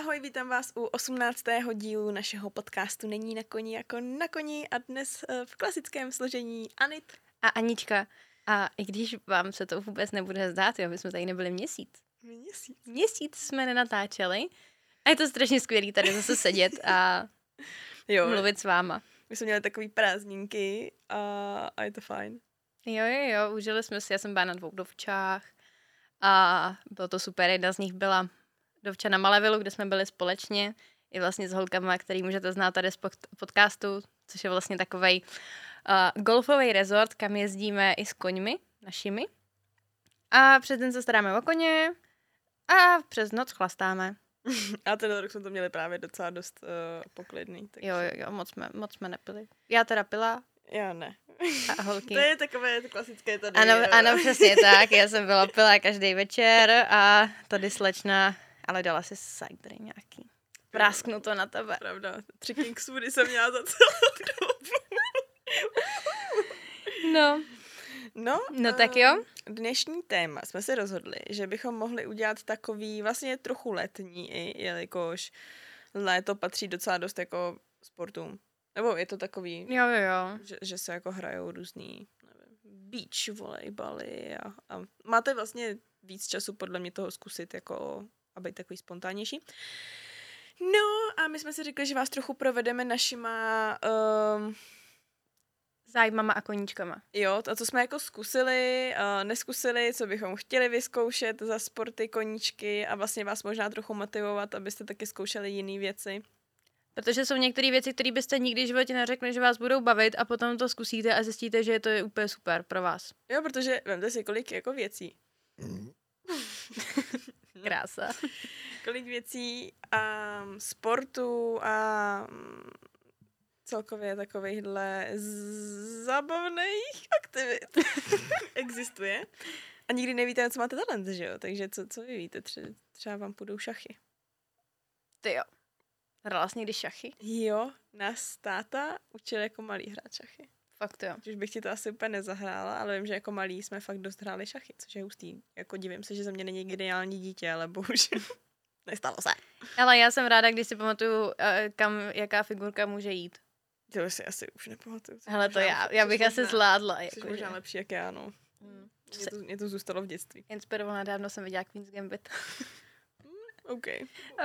ahoj, vítám vás u 18. dílu našeho podcastu Není na koni jako na koni a dnes eh, v klasickém složení Anit. A Anička. A i když vám se to vůbec nebude zdát, jo, my jsme tady nebyli měsíc. Měsíc. Měsíc jsme nenatáčeli. A je to strašně skvělý tady zase sedět a Jo, mluvit s váma. my jsme měli takový prázdninky a, a je to fajn. Jo, jo, jo, užili jsme si, já jsem byla na dvou dovčách a bylo to super, jedna z nich byla dovča na Malevilu, kde jsme byli společně, i vlastně s holkama, který můžete znát tady z pod- podcastu, což je vlastně takovej uh, golfový resort, kam jezdíme i s koňmi našimi. A přes den se staráme o koně a přes noc chlastáme. A ten rok jsme to měli právě docela dost uh, poklidný. Takže... Jo, jo, jo, moc jsme, moc jsme nepili. Já teda pila Já ne. a holky. To je takové to klasické tady. Ano, eh, ano, přesně tak. Já jsem byla pila každý večer a tady slečna, ale dala si cider nějaký. Prásknu to na tebe. Pravda, tři Kingswoody jsem měla za celou dobu. No, No, no tak jo. eh, Dnešní téma jsme se rozhodli, že bychom mohli udělat takový vlastně trochu letní, i, jelikož léto patří docela dost jako sportům. Nebo je to takový, Jo, jo, jo. že, že se jako hrajou různý nevím, beach volejbaly a, a máte vlastně víc času podle mě toho zkusit jako a být takový spontánnější. No a my jsme si řekli, že vás trochu provedeme našima um, Zájmama a koníčkama. Jo, to, co jsme jako zkusili, uh, neskusili, co bychom chtěli vyzkoušet za sporty, koníčky a vlastně vás možná trochu motivovat, abyste taky zkoušeli jiné věci. Protože jsou některé věci, které byste nikdy v životě neřekli, že vás budou bavit a potom to zkusíte a zjistíte, že to je úplně super pro vás. Jo, protože vemte si, kolik jako věcí. Krása. Kolik věcí a sportu a mm, celkově takovýchhle zábavných aktivit existuje. A nikdy nevíte, co máte talent, že jo? Takže co, co vy víte? Tře- třeba vám půjdou šachy. Ty jo. Hrala jsi někdy šachy? Jo, nás táta učil jako malý hrát šachy. Fakt jo. Už bych ti to asi úplně nezahrála, ale vím, že jako malí jsme fakt dost hráli šachy, což je hustý. Jako divím se, že ze mě není geniální dítě, ale bohužel nestalo se. Ale já jsem ráda, když si pamatuju, eh, kam, jaká figurka může jít. To si asi už nepamatuju. Hele, to já, já bych asi zvládla. Jako, možná že. lepší jak já, no. Hmm. Mě to, mě to zůstalo v dětství. Inspirovaná dávno jsem viděla Queen's Gambit. OK.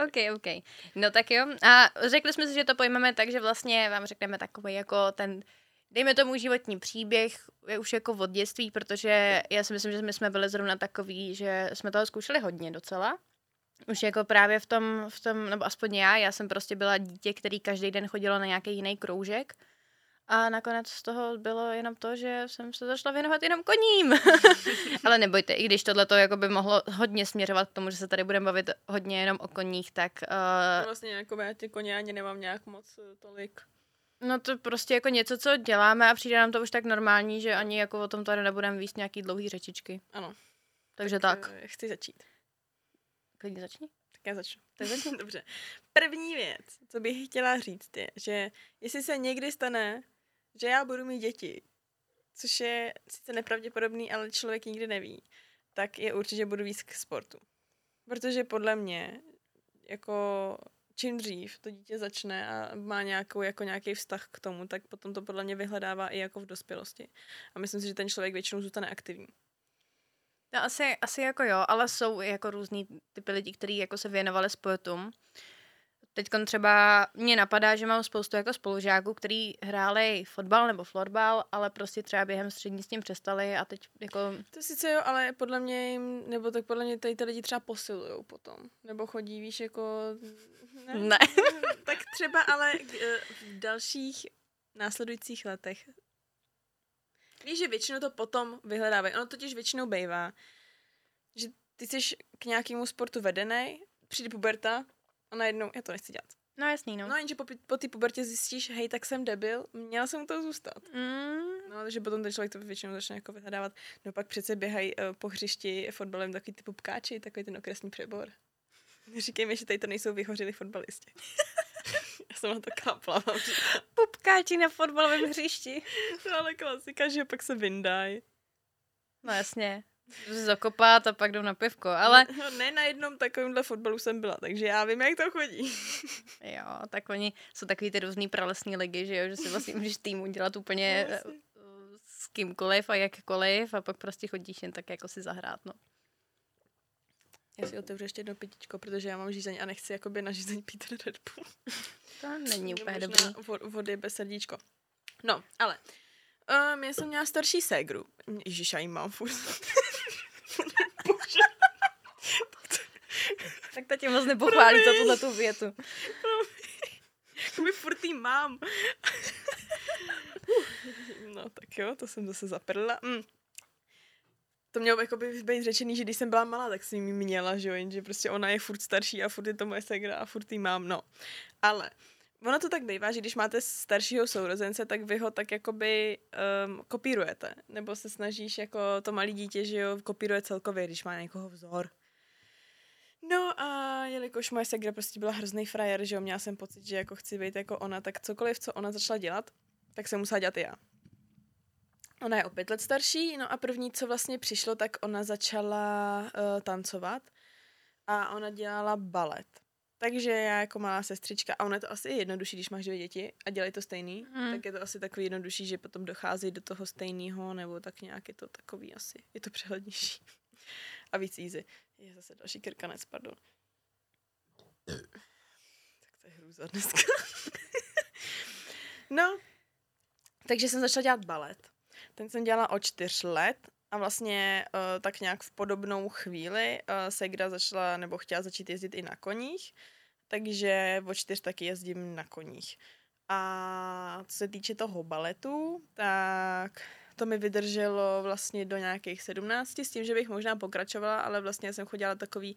OK, OK. No tak jo. A řekli jsme si, že to pojmeme tak, že vlastně vám řekneme takový jako ten, dejme tomu životní příběh, je už jako od dětství, protože já si myslím, že my jsme byli zrovna takový, že jsme toho zkoušeli hodně docela. Už jako právě v tom, v tom, nebo aspoň já, já jsem prostě byla dítě, který každý den chodilo na nějaký jiný kroužek. A nakonec z toho bylo jenom to, že jsem se začala věnovat jenom koním. Ale nebojte, i když tohle to by mohlo hodně směřovat k tomu, že se tady budeme bavit hodně jenom o koních, tak uh, vlastně jako já ty koně ani nemám nějak moc eh, tolik. No to prostě jako něco, co děláme a přijde nám to už tak normální, že ani jako o tom tady nebudeme víc nějaký dlouhý řečičky. Ano. Takže tak. eh, Chci začít. Klidně začni. Tak já začnu. Tak začni. Dobře. První věc, co bych chtěla říct, je, že jestli se někdy stane, že já budu mít děti, což je sice nepravděpodobný, ale člověk nikdy neví, tak je určitě budu víc k sportu. Protože podle mě, jako čím dřív to dítě začne a má nějakou, jako nějaký vztah k tomu, tak potom to podle mě vyhledává i jako v dospělosti. A myslím si, že ten člověk většinou zůstane aktivní. No asi, asi jako jo, ale jsou i jako různý typy lidí, kteří jako se věnovali sportům. Teď třeba mě napadá, že mám spoustu jako spolužáků, který hráli fotbal nebo florbal, ale prostě třeba během střední s tím přestali a teď jako... To sice jo, ale podle mě jim, nebo tak podle mě tady ty lidi třeba posilujou potom. Nebo chodí, víš, jako... Ne. tak třeba ale eh, v dalších následujících letech víš, že většinou to potom vyhledávají. Ono totiž většinou bývá, že ty jsi k nějakému sportu vedený, přijde puberta a najednou, já to nechci dělat. No jasný, no. No jenže po, po té pubertě zjistíš, hej, tak jsem debil, měla jsem toho zůstat. Mm, No, takže potom ten člověk to většinou začne jako vyhledávat. No pak přece běhají uh, po hřišti fotbalem takový ty pupkáči, takový ten okresní přebor. Říkej mi, že tady to nejsou vyhořili fotbalisti. Já jsem na to kápla, říkat. pupkáči na fotbalovém hřišti. No, ale klasika, že pak se vyndají. No jasně. zakopat a pak jdou na pivko, ale... No, ne na jednom takovémhle fotbalu jsem byla, takže já vím, jak to chodí. jo, tak oni jsou takový ty různý pralesní ligy, že jo, že si vlastně můžeš týmu dělat úplně no, vlastně. s kýmkoliv a jakkoliv a pak prostě chodíš jen tak jako si zahrát, no. Já si otevřu ještě jedno pitičko, protože já mám žízeň a nechci jakoby na žízeň pít Red Bull. To není úplně dobrý. Vody bez srdíčko. No, ale um, já jsem měla starší ségru. Ježiš, já jí mám furt. tak ta tě moc nepochválí za tuhle tu větu. My furt jí mám. no tak jo, to jsem zase zaprla. Mm to mělo jako by být řečený, že když jsem byla malá, tak jsem ji měla, že jo, jenže prostě ona je furt starší a furt je to moje segra a furt jí mám, no. Ale ono to tak bývá, že když máte staršího sourozence, tak vy ho tak jakoby um, kopírujete. Nebo se snažíš jako to malé dítě, že jo, kopíruje celkově, když má někoho vzor. No a jelikož moje segra prostě byla hrozný frajer, že jo, měla jsem pocit, že jako chci být jako ona, tak cokoliv, co ona začala dělat, tak jsem musela dělat i já. Ona je o pět let starší, no a první, co vlastně přišlo, tak ona začala uh, tancovat a ona dělala balet. Takže já jako malá sestřička, a ona je to asi jednodušší, když máš dvě děti a dělají to stejný, mm. tak je to asi takový jednodušší, že potom dochází do toho stejného, nebo tak nějak je to takový asi, je to přehlednější. a víc easy. Je zase další krkanec, pardon. tak to je hrůza dneska. no, takže jsem začala dělat balet. Ten jsem dělala o čtyř let a vlastně uh, tak nějak v podobnou chvíli uh, Segra začala nebo chtěla začít jezdit i na koních, takže o čtyř taky jezdím na koních. A co se týče toho baletu, tak to mi vydrželo vlastně do nějakých sedmnácti, s tím, že bych možná pokračovala, ale vlastně jsem chodila takový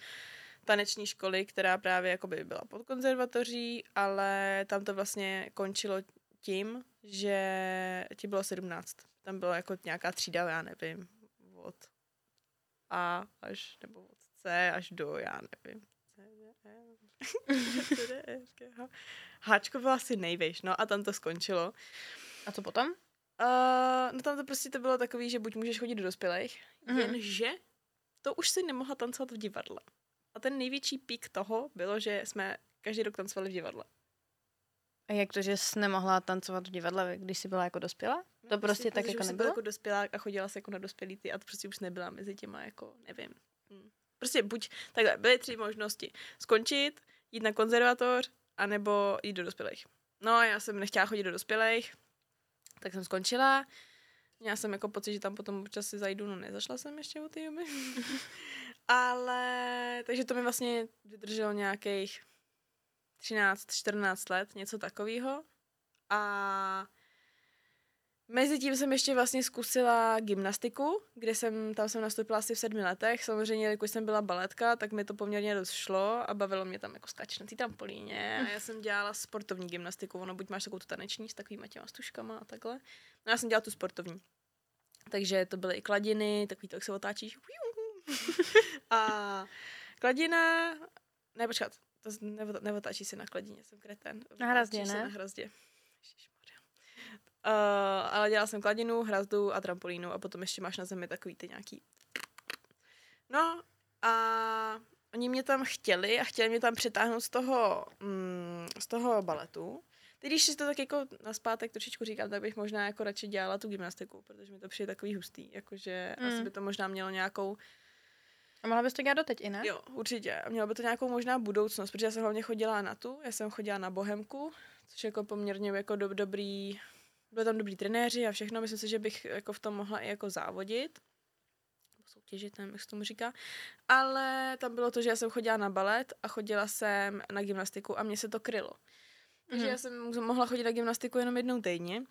taneční školy, která právě jakoby byla pod konzervatoří, ale tam to vlastně končilo tím, že ti bylo sedmnáct tam byla jako nějaká třída, já nevím, od A až, nebo od C až do, já nevím. Háčko bylo asi nejvejš, no a tam to skončilo. A co potom? Uh, no tam to prostě to bylo takový, že buď můžeš chodit do dospělých, mm. jenže to už si nemohla tancovat v divadle. A ten největší pík toho bylo, že jsme každý rok tancovali v divadle. A jak to, že jsi nemohla tancovat v divadle, když jsi byla jako dospělá? No, to prostě, prostě tak jako nebylo? jako dospělá a chodila se jako na dospělý ty a to prostě už nebyla mezi těma jako, nevím. Hm. Prostě buď, takhle, byly tři možnosti. Skončit, jít na konzervatoř, anebo jít do dospělých. No, já jsem nechtěla chodit do dospělých, tak jsem skončila. Měla jsem jako pocit, že tam potom občas si zajdu, no nezašla jsem ještě o té doby. Ale, takže to mi vlastně vydrželo nějakých 13, 14 let, něco takového. A mezi tím jsem ještě vlastně zkusila gymnastiku, kde jsem, tam jsem nastoupila asi v sedmi letech. Samozřejmě, když jsem byla baletka, tak mi to poměrně dost šlo a bavilo mě tam jako skáč na té trampolíně. A já jsem dělala sportovní gymnastiku, ono buď máš takovou tu taneční s takovými těma stužkama a takhle. No já jsem dělala tu sportovní. Takže to byly i kladiny, takový to, jak se otáčíš. a kladina, ne počkat, to nevo, neotáčí se na kladině, jsem kreten. Na hrazdě, ne? Na hrazdě. Uh, ale dělala jsem kladinu, hrazdu a trampolínu a potom ještě máš na zemi takový ty nějaký... No a oni mě tam chtěli a chtěli mě tam přetáhnout z toho, mm, z toho baletu. Teď, když si to tak jako naspátek trošičku říkám, tak bych možná jako radši dělala tu gymnastiku, protože mi to přijde takový hustý, jakože mm. asi by to možná mělo nějakou a mohla bys to dělat doteď i, ne? Jo, určitě. A měla by to nějakou možná budoucnost, protože já jsem hlavně chodila na tu, já jsem chodila na Bohemku, což jako poměrně jako do, dobrý, byly tam dobrý trenéři a všechno, myslím si, že bych jako v tom mohla i jako závodit soutěžit, nevím, jak se tomu říká. Ale tam bylo to, že já jsem chodila na balet a chodila jsem na gymnastiku a mě se to krylo. Takže mm-hmm. já jsem mohla chodit na gymnastiku jenom jednou týdně.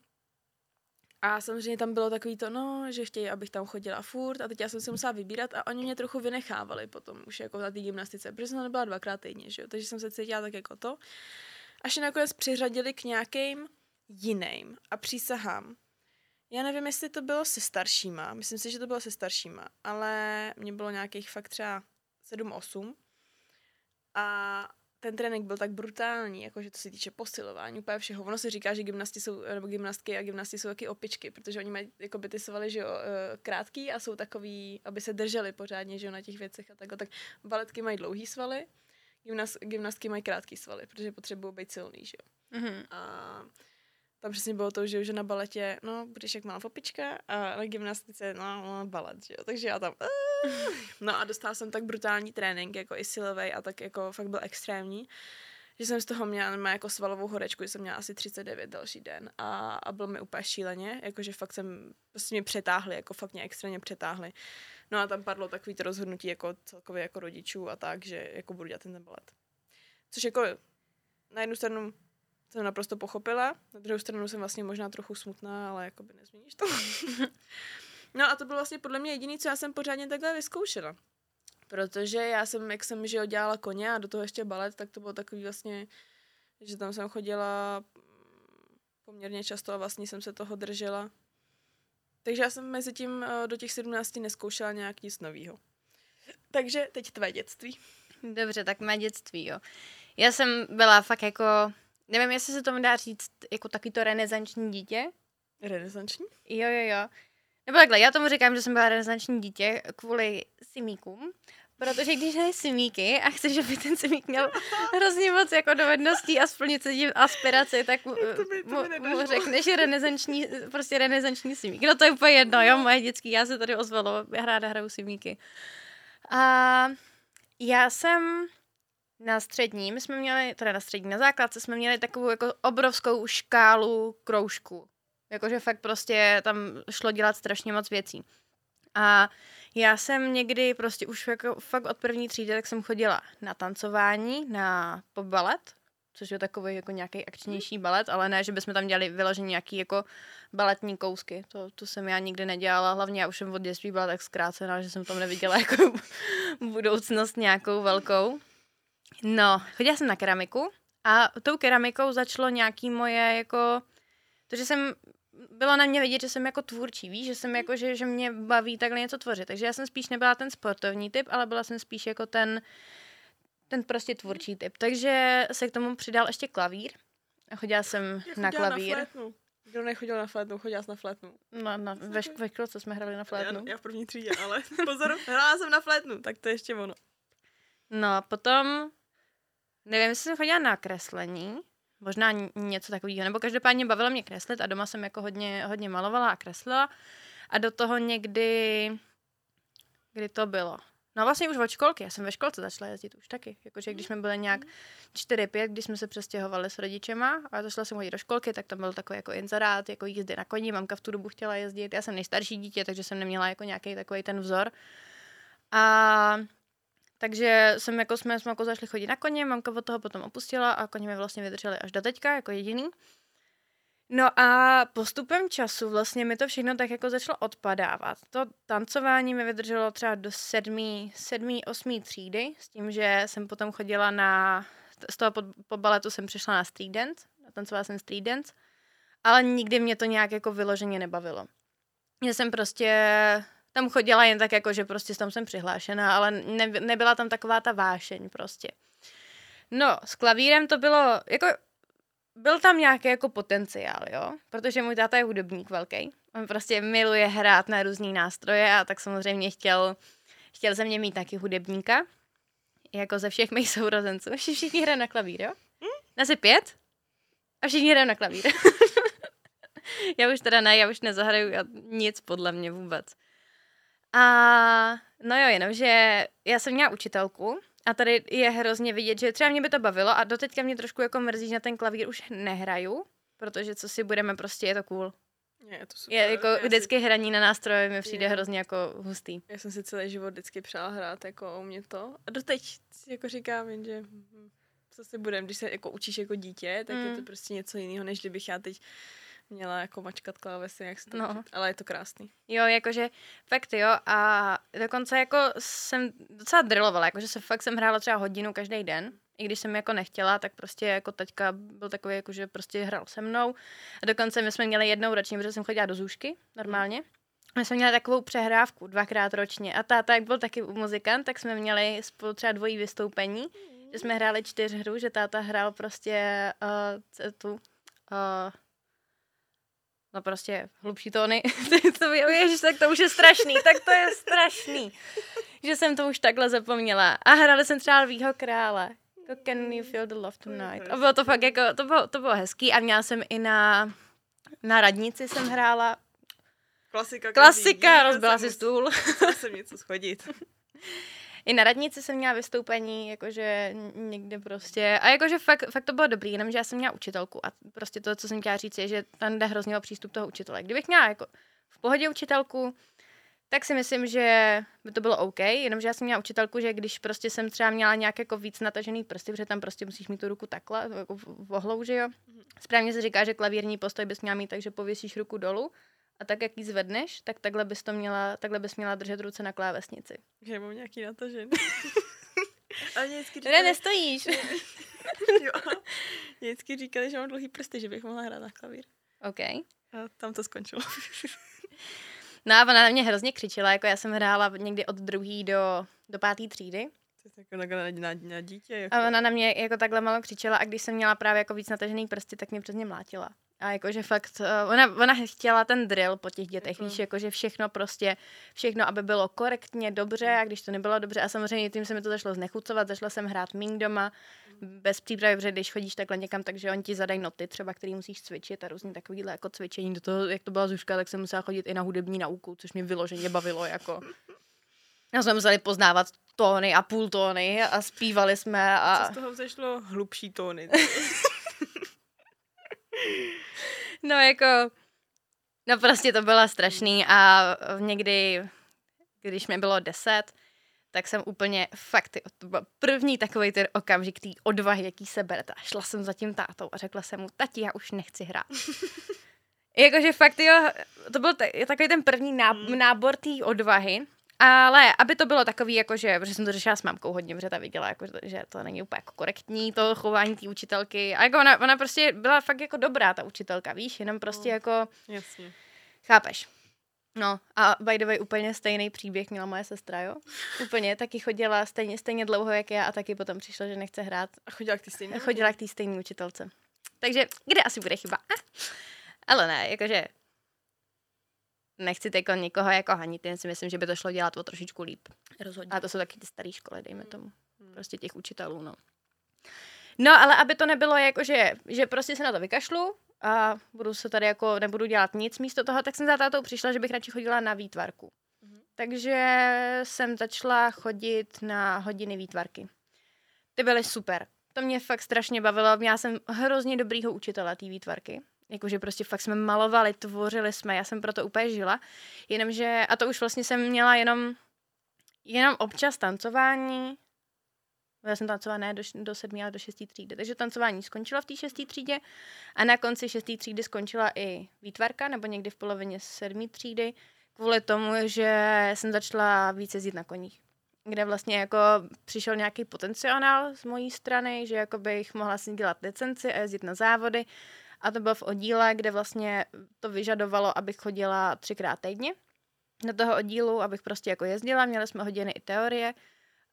A samozřejmě tam bylo takový to, no, že chtějí, abych tam chodila furt a teď já jsem si musela vybírat a oni mě trochu vynechávali potom už jako na té gymnastice, protože jsem nebyla dvakrát týdně, že jo, takže jsem se cítila tak jako to. Až nakonec přiřadili k nějakým jiným a přísahám. Já nevím, jestli to bylo se staršíma, myslím si, že to bylo se staršíma, ale mě bylo nějakých fakt třeba 7-8 a ten trénink byl tak brutální, jakože to se týče posilování, úplně všeho. Ono se říká, že gymnasti jsou, nebo gymnastky a gymnasti jsou taky opičky, protože oni mají jako by ty svaly, že jo, eh, krátký a jsou takový, aby se drželi pořádně, že jo, na těch věcech a takhle. Tak baletky mají dlouhý svaly, gymnast, gymnastky mají krátký svaly, protože potřebují být silný, že jo. Mm-hmm. A tam přesně bylo to, že, že na baletě, no, budeš jak malá fopička a na gymnastice, no, no balet, že jo. Takže já tam, uh, no a dostala jsem tak brutální trénink, jako i silový a tak jako fakt byl extrémní, že jsem z toho měla má jako svalovou horečku, že jsem měla asi 39 další den a, a bylo mi úplně šíleně, jakože fakt jsem, prostě mě přetáhli, jako fakt mě extrémně přetáhli. No a tam padlo takový to rozhodnutí jako celkově jako rodičů a tak, že jako budu dělat ten balet. Což jako na jednu stranu jsem naprosto pochopila. Na druhou stranu jsem vlastně možná trochu smutná, ale jako by nezměníš to. no a to bylo vlastně podle mě jediný, co já jsem pořádně takhle vyzkoušela. Protože já jsem, jak jsem že dělala koně a do toho ještě balet, tak to bylo takový vlastně, že tam jsem chodila poměrně často a vlastně jsem se toho držela. Takže já jsem mezi tím eh, do těch 17 neskoušela nějak nic nového. Takže teď tvé dětství. Dobře, tak mé dětství, jo. Já jsem byla fakt jako nevím, jestli se tomu dá říct jako taky to renesanční dítě. Renesanční? Jo, jo, jo. Nebo takhle, já tomu říkám, že jsem byla renesanční dítě kvůli simíkům, Protože když hraješ simíky a chceš, aby ten simík měl hrozně moc jako dovedností a splnit se tím aspiraci, tak mu, to by, to by mu, mu řekneš renesanční, prostě renesanční simík. No to je úplně jedno, jo, moje dětský, já se tady ozvalo, já ráda hraju simíky. A já jsem na střední, my jsme měli, teda na střední, na základce jsme měli takovou jako obrovskou škálu kroužků. Jakože fakt prostě tam šlo dělat strašně moc věcí. A já jsem někdy prostě už jako fakt od první třídy, tak jsem chodila na tancování, na balet, což je takový jako nějaký akčnější balet, ale ne, že bychom tam dělali vyložený nějaký jako baletní kousky. To, to jsem já nikdy nedělala, hlavně já už jsem od dětství byla tak zkrácená, že jsem tam neviděla jako budoucnost nějakou velkou. No, chodila jsem na keramiku a tou keramikou začalo nějaký moje jako, to, že jsem bylo na mě vidět, že jsem jako tvůrčí, víš, že jsem jako, že, že mě baví takhle něco tvořit. Takže já jsem spíš nebyla ten sportovní typ, ale byla jsem spíš jako ten, ten prostě tvůrčí typ. Takže se k tomu přidal ještě klavír. Chodila jsem na klavír. Na Kdo nechodil na flétnu, chodila jsi na flétnu. No, na, ve, ve školce jsme hráli na flétnu. Já, já v první třídě, ale pozor, hrála jsem na flétnu, tak to je ještě ono. No a potom Nevím, jestli jsem chodila na kreslení, možná něco takového, nebo každopádně bavilo mě kreslit a doma jsem jako hodně, hodně malovala a kreslila. A do toho někdy, kdy to bylo, No vlastně už od školky, já jsem ve školce začala jezdit už taky, jakože když jsme byli nějak 4-5, když jsme se přestěhovali s rodičema a zašla jsem hodit do školky, tak tam byl takový jako inzerát, jako jízdy na koni, mamka v tu dobu chtěla jezdit, já jsem nejstarší dítě, takže jsem neměla jako nějaký takový ten vzor. A takže jsem jako, jsme, jsme jako zašli chodit na koně, mamka od toho potom opustila a koně mi vlastně vydrželi až do teďka jako jediný. No a postupem času vlastně mi to všechno tak jako začalo odpadávat. To tancování mi vydrželo třeba do sedmý, sedmý, osmý třídy, s tím, že jsem potom chodila na, z toho po, po baletu jsem přišla na street dance, tancovala jsem street dance, ale nikdy mě to nějak jako vyloženě nebavilo. Já jsem prostě tam chodila jen tak jako, že prostě tam jsem přihlášena, ale ne, nebyla tam taková ta vášeň prostě. No, s klavírem to bylo, jako, byl tam nějaký jako potenciál, jo, protože můj táta je hudebník velký. On prostě miluje hrát na různý nástroje a tak samozřejmě chtěl, chtěl ze mě mít taky hudebníka, jako ze všech mých sourozenců. Všichni, všichni hrají na klavír, jo? Hm? Asi pět? A všichni hrají na klavír. já už teda ne, já už nezahraju nic podle mě vůbec. A no jo, jenom, že já jsem měla učitelku a tady je hrozně vidět, že třeba mě by to bavilo a doteďka mě trošku jako mrzí, že na ten klavír už nehraju, protože co si budeme, prostě je to cool. Je, to super. je jako já vždycky si... hraní na nástroje mi přijde je. hrozně jako hustý. Já jsem si celý život vždycky přála hrát jako u mě to. A doteď si jako říkám, že hm, co si budem, když se jako učíš jako dítě, tak mm. je to prostě něco jiného, než kdybych já teď měla jako mačkat klávesy, jak se to no. ale je to krásný. Jo, jakože fakt jo a dokonce jako jsem docela drillovala, jakože se fakt jsem hrála třeba hodinu každý den, i když jsem jako nechtěla, tak prostě jako teďka byl takový, jako že prostě hrál se mnou. A dokonce my jsme měli jednou ročně, protože jsem chodila do zůžky normálně. My jsme měli takovou přehrávku dvakrát ročně a táta, jak byl taky muzikant, tak jsme měli spolu třeba dvojí vystoupení. že jsme hráli čtyřhru, že táta hrál prostě uh, tu, uh, no prostě hlubší tóny. to je, ježiš, tak to už je strašný, tak to je strašný. že jsem to už takhle zapomněla. A hráli jsem třeba Lvího krále. Jako Can you feel the love tonight? A bylo to fakt jako, to bylo, to bylo hezký a měla jsem i na, na radnici jsem hrála. Klasika. Klasika, rozbila si stůl. jsem něco schodit. I na radnici jsem měla vystoupení, jakože někde prostě, a jakože fakt, fakt to bylo dobrý, jenomže já jsem měla učitelku a prostě to, co jsem chtěla říct, je, že tam jde hrozně o přístup toho učitele. Kdybych měla jako v pohodě učitelku, tak si myslím, že by to bylo OK, jenomže já jsem měla učitelku, že když prostě jsem třeba měla nějak jako víc natažený prsty, protože tam prostě musíš mít tu ruku takhle, jako v ohlou, že jo. Mhm. Správně se říká, že klavírní postoj bys měla mít, takže pověsíš ruku dolů a tak, jak ji zvedneš, tak takhle bys to měla, takhle bys měla držet ruce na klávesnici. Já mám nějaký natažený. Ale mě vždycky říkali... Ne, nestojíš. jo. Mě vždycky říkali, že mám dlouhý prsty, že bych mohla hrát na klavír. OK. A tam to skončilo. no a ona na mě hrozně křičela, jako já jsem hrála někdy od druhý do, do páté třídy. Jako na, na, na, na dítě. Jako. A ona na mě jako takhle malo křičela a když jsem měla právě jako víc natažený prsty, tak mě přesně mlátila. A jakože fakt, eh, ona, ona chtěla ten drill po těch dětech, víš, jakože všechno prostě, všechno, aby bylo korektně, dobře a když to nebylo dobře a samozřejmě tím se mi to zašlo znechucovat, zašla jsem hrát míň doma, bez přípravy, protože když chodíš takhle někam, takže oni ti zadají noty třeba, který musíš cvičit a různý takovýhle jako cvičení. Do toho, jak to byla Zuška, tak jsem musela chodit i na hudební nauku, což mě vyloženě bavilo, jako. Já jsme museli poznávat tóny a půl tóny a zpívali jsme a... Co z toho vzešlo hlubší tóny? No jako, no prostě to bylo strašný a někdy, když mi bylo deset, tak jsem úplně fakt, to byl první takový ten okamžik té odvahy, jaký se berte. A šla jsem za tím tátou a řekla jsem mu, tati, já už nechci hrát. Jakože fakt, jo, to byl takový ten první hmm. nábor té odvahy, ale aby to bylo takový, jako že, protože jsem to řešila s mámkou hodně, protože ta viděla, jako, že to není úplně jako korektní, to chování té učitelky. A jako ona, ona, prostě byla fakt jako dobrá, ta učitelka, víš, jenom prostě no, jako... Jasně. Chápeš. No a by the way, úplně stejný příběh měla moje sestra, jo? Úplně, taky chodila stejně, stejně dlouho, jak já a taky potom přišla, že nechce hrát. A chodila k té stejné? Chodila k té stejné učitelce. Takže kde asi bude chyba? Ale ne, jakože nechci teď někoho jako hanit, jen si myslím, že by to šlo dělat o trošičku líp. Rozhodně. A to jsou taky ty staré školy, dejme hmm. tomu. Hmm. Prostě těch učitelů, no. No, ale aby to nebylo jako, že, že prostě se na to vykašlu a budu se tady jako, nebudu dělat nic místo toho, tak jsem za tátou přišla, že bych radši chodila na výtvarku. Mm-hmm. Takže jsem začala chodit na hodiny výtvarky. Ty byly super. To mě fakt strašně bavilo. Měla jsem hrozně dobrýho učitele té výtvarky. Jakože prostě fakt jsme malovali, tvořili jsme, já jsem proto úplně žila. Jenomže, a to už vlastně jsem měla jenom, jenom občas tancování, já jsem tancovala ne do, do sedmý, ale do šestý třídy. Takže tancování skončilo v té šesté třídě a na konci šesté třídy skončila i výtvarka, nebo někdy v polovině sedmé třídy, kvůli tomu, že jsem začala více jezdit na koních kde vlastně jako přišel nějaký potenciál z mojí strany, že jako bych mohla si dělat licenci a jezdit na závody a to bylo v oddíle, kde vlastně to vyžadovalo, abych chodila třikrát týdně do toho oddílu, abych prostě jako jezdila, měli jsme hodiny i teorie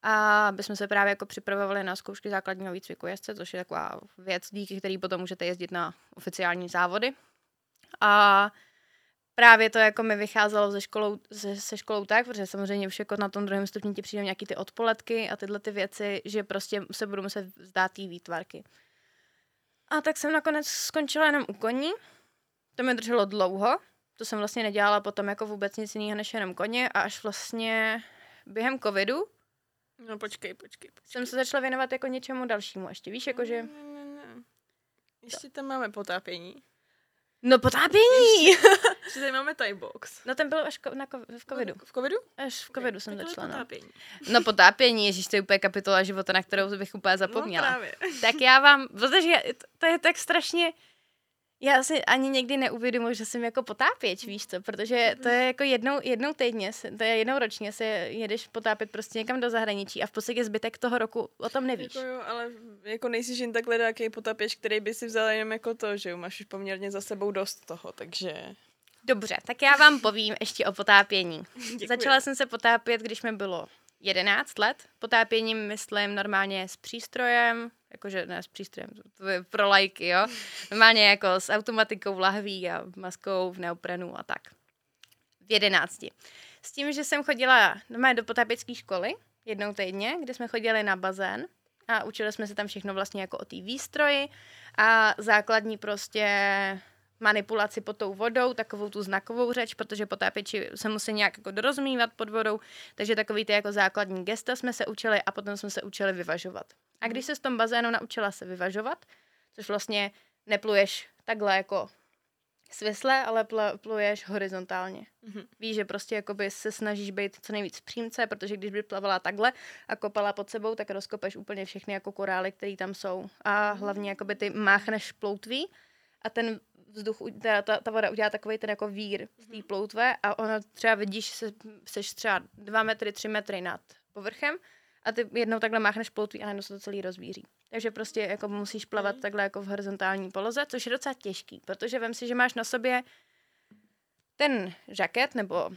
a aby jsme se právě jako připravovali na zkoušky základního výcviku jezdce, což je taková věc, díky který potom můžete jezdit na oficiální závody. A právě to jako mi vycházelo ze školou, ze, se školou tak, protože samozřejmě už jako na tom druhém stupni ti přijdou nějaký ty odpoledky a tyhle ty věci, že prostě se budu muset vzdát té výtvarky. A tak jsem nakonec skončila jenom u koní. To mi drželo dlouho. To jsem vlastně nedělala potom jako vůbec nic jiného než jenom koně a až vlastně během covidu No počkej, počkej, počkej. Jsem se začala věnovat jako něčemu dalšímu ještě, víš, jakože... Ne, ne, ne. Ještě tam máme potápění. No potápění! Ještě, tady máme Thai box. No ten byl až ko- na ko- v covidu. V covidu? Až v covidu okay. jsem začala, no. potápění. no. No potápění, ježíš, to je úplně kapitola života, na kterou bych úplně zapomněla. No právě. Tak já vám, protože to je tak strašně já si ani někdy neuvědomuji, že jsem jako potápěč, víš co, protože to je jako jednou, jednou týdně, to je jednou ročně se jedeš potápět prostě někam do zahraničí a v podstatě zbytek toho roku o tom nevíš. Jako jo, ale jako nejsi jen takhle nějaký potápěč, který by si vzal jenom jako to, že jo, máš už poměrně za sebou dost toho, takže... Dobře, tak já vám povím ještě o potápění. Děkuji. Začala jsem se potápět, když mi bylo 11 let. Potápěním myslím normálně s přístrojem, jakože ne s přístrojem, to je pro lajky, jo. Normálně jako s automatikou v lahví a maskou v neoprenu a tak. V 11. S tím, že jsem chodila normálně do potápěcké školy jednou týdně, kde jsme chodili na bazén a učili jsme se tam všechno vlastně jako o té výstroji a základní prostě manipulaci pod tou vodou, takovou tu znakovou řeč, protože potápěči se musí nějak jako dorozmívat pod vodou, takže takový ty jako základní gesta jsme se učili a potom jsme se učili vyvažovat. A když se z tom bazénu naučila se vyvažovat, což vlastně nepluješ takhle jako svisle, ale pl- pluješ horizontálně. Mm-hmm. Víš, že prostě jakoby se snažíš být co nejvíc přímce, protože když by plavala takhle a kopala pod sebou, tak rozkopeš úplně všechny jako korály, které tam jsou. A hlavně jakoby ty máchneš ploutví a ten vzduch, ta, ta, ta voda udělá takový ten jako vír z té ploutve a ono třeba vidíš, se, seš třeba dva metry, tři metry nad povrchem a ty jednou takhle máchneš ploutví a najednou se to celý rozvíří. Takže prostě jako musíš plavat takhle jako v horizontální poloze, což je docela těžký, protože vem si, že máš na sobě ten žaket nebo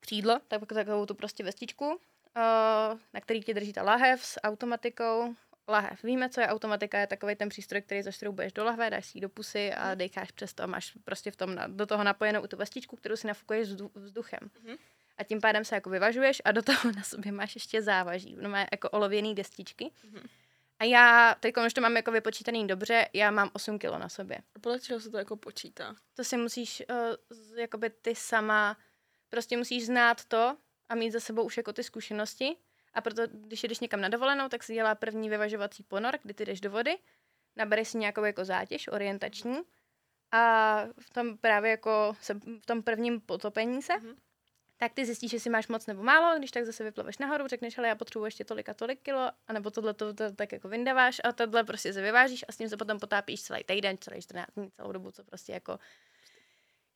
křídlo, tak takovou tu prostě vestičku, na který ti drží ta lahev s automatikou, lahev. Víme, co je automatika, je takový ten přístroj, který zaštroubuješ do lahve, dáš si ji do pusy a mhm. decháš přes to a máš prostě v tom do toho napojenou tu vestičku, kterou si nafukuješ vzduchem. Mm-hmm. A tím pádem se jako vyvažuješ a do toho na sobě máš ještě závaží. No má jako olověný destičky. Mm-hmm. A já, teď když to mám jako vypočítaný dobře, já mám 8 kilo na sobě. A podle čeho se to jako počítá? To si musíš, uh, jakoby ty sama, prostě musíš znát to a mít za sebou už jako ty zkušenosti a proto, když jdeš někam na dovolenou, tak si dělá první vyvažovací ponor, kdy ty jdeš do vody, nabereš si nějakou jako zátěž orientační a v tom právě jako se, v tom prvním potopení se, mm-hmm. tak ty zjistíš, že si máš moc nebo málo, když tak zase vyplaveš nahoru, řekneš, ale já potřebuji ještě tolik a tolik kilo, anebo tohle to, to, tak jako vyndáváš a tohle prostě se vyvážíš a s tím se potom potápíš celý týden, celý 14 dní, celou dobu, co prostě jako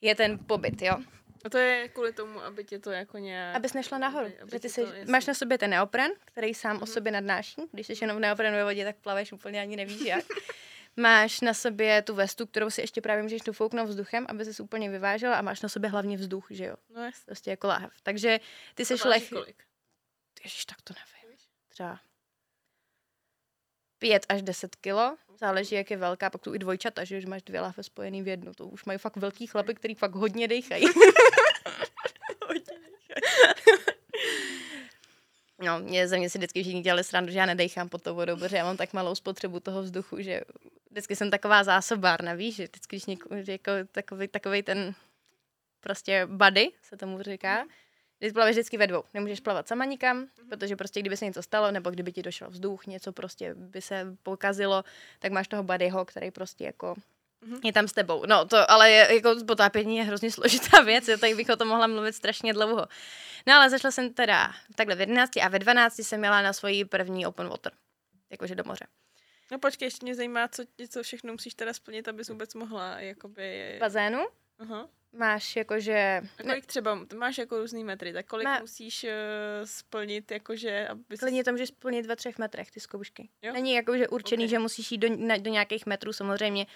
je ten pobyt, jo. A to je kvůli tomu, aby tě to jako nějak... Abys nešla nahoru. Aby, aby ty si, máš na sobě ten neopren, který sám mm-hmm. o mhm. sobě nadnáší. Když jsi jenom v neoprenu ve vodě, tak plaveš úplně ani nevíš jak. máš na sobě tu vestu, kterou si ještě právě můžeš dofouknout vzduchem, aby se úplně vyvážela a máš na sobě hlavně vzduch, že jo? No jest. Prostě jako láhev. Takže ty jsi leh... Ježiš, tak to nevím. Třeba 5 až 10 kilo, záleží, jak je velká, pak tu i dvojčata, že, že máš dvě láhve spojený v jednu, to už mají fakt velký chlapy, který fakt hodně dejchají. No, mě ze mě si vždycky všichni dělali srandu, že já nedejchám pod tou vodou, protože já mám tak malou spotřebu toho vzduchu, že vždycky jsem taková zásobárna, víš, že vždycky, když něko, jako takový, takový ten prostě buddy, se tomu říká, když plaveš vždycky ve dvou. Nemůžeš plavat sama nikam, mm-hmm. protože prostě kdyby se něco stalo, nebo kdyby ti došel vzduch, něco prostě by se pokazilo, tak máš toho buddyho, který prostě jako mm-hmm. je tam s tebou. No to, ale je, jako potápění je hrozně složitá věc, jo, tady bych o tom mohla mluvit strašně dlouho. No ale zašla jsem teda takhle v 11 a ve 12 jsem měla na svoji první open water, jakože do moře. No počkej, ještě mě zajímá, co, co všechno musíš teda splnit, abys vůbec mohla jakoby... V bazénu? Aha máš jakože... A kolik třeba, máš jako různý metry, tak kolik Má... musíš uh, splnit, jakože... Aby Klidně to můžeš splnit ve třech metrech, ty zkoušky. Jo? Není jakože určený, okay. že musíš jít do, na, do nějakých metrů, samozřejmě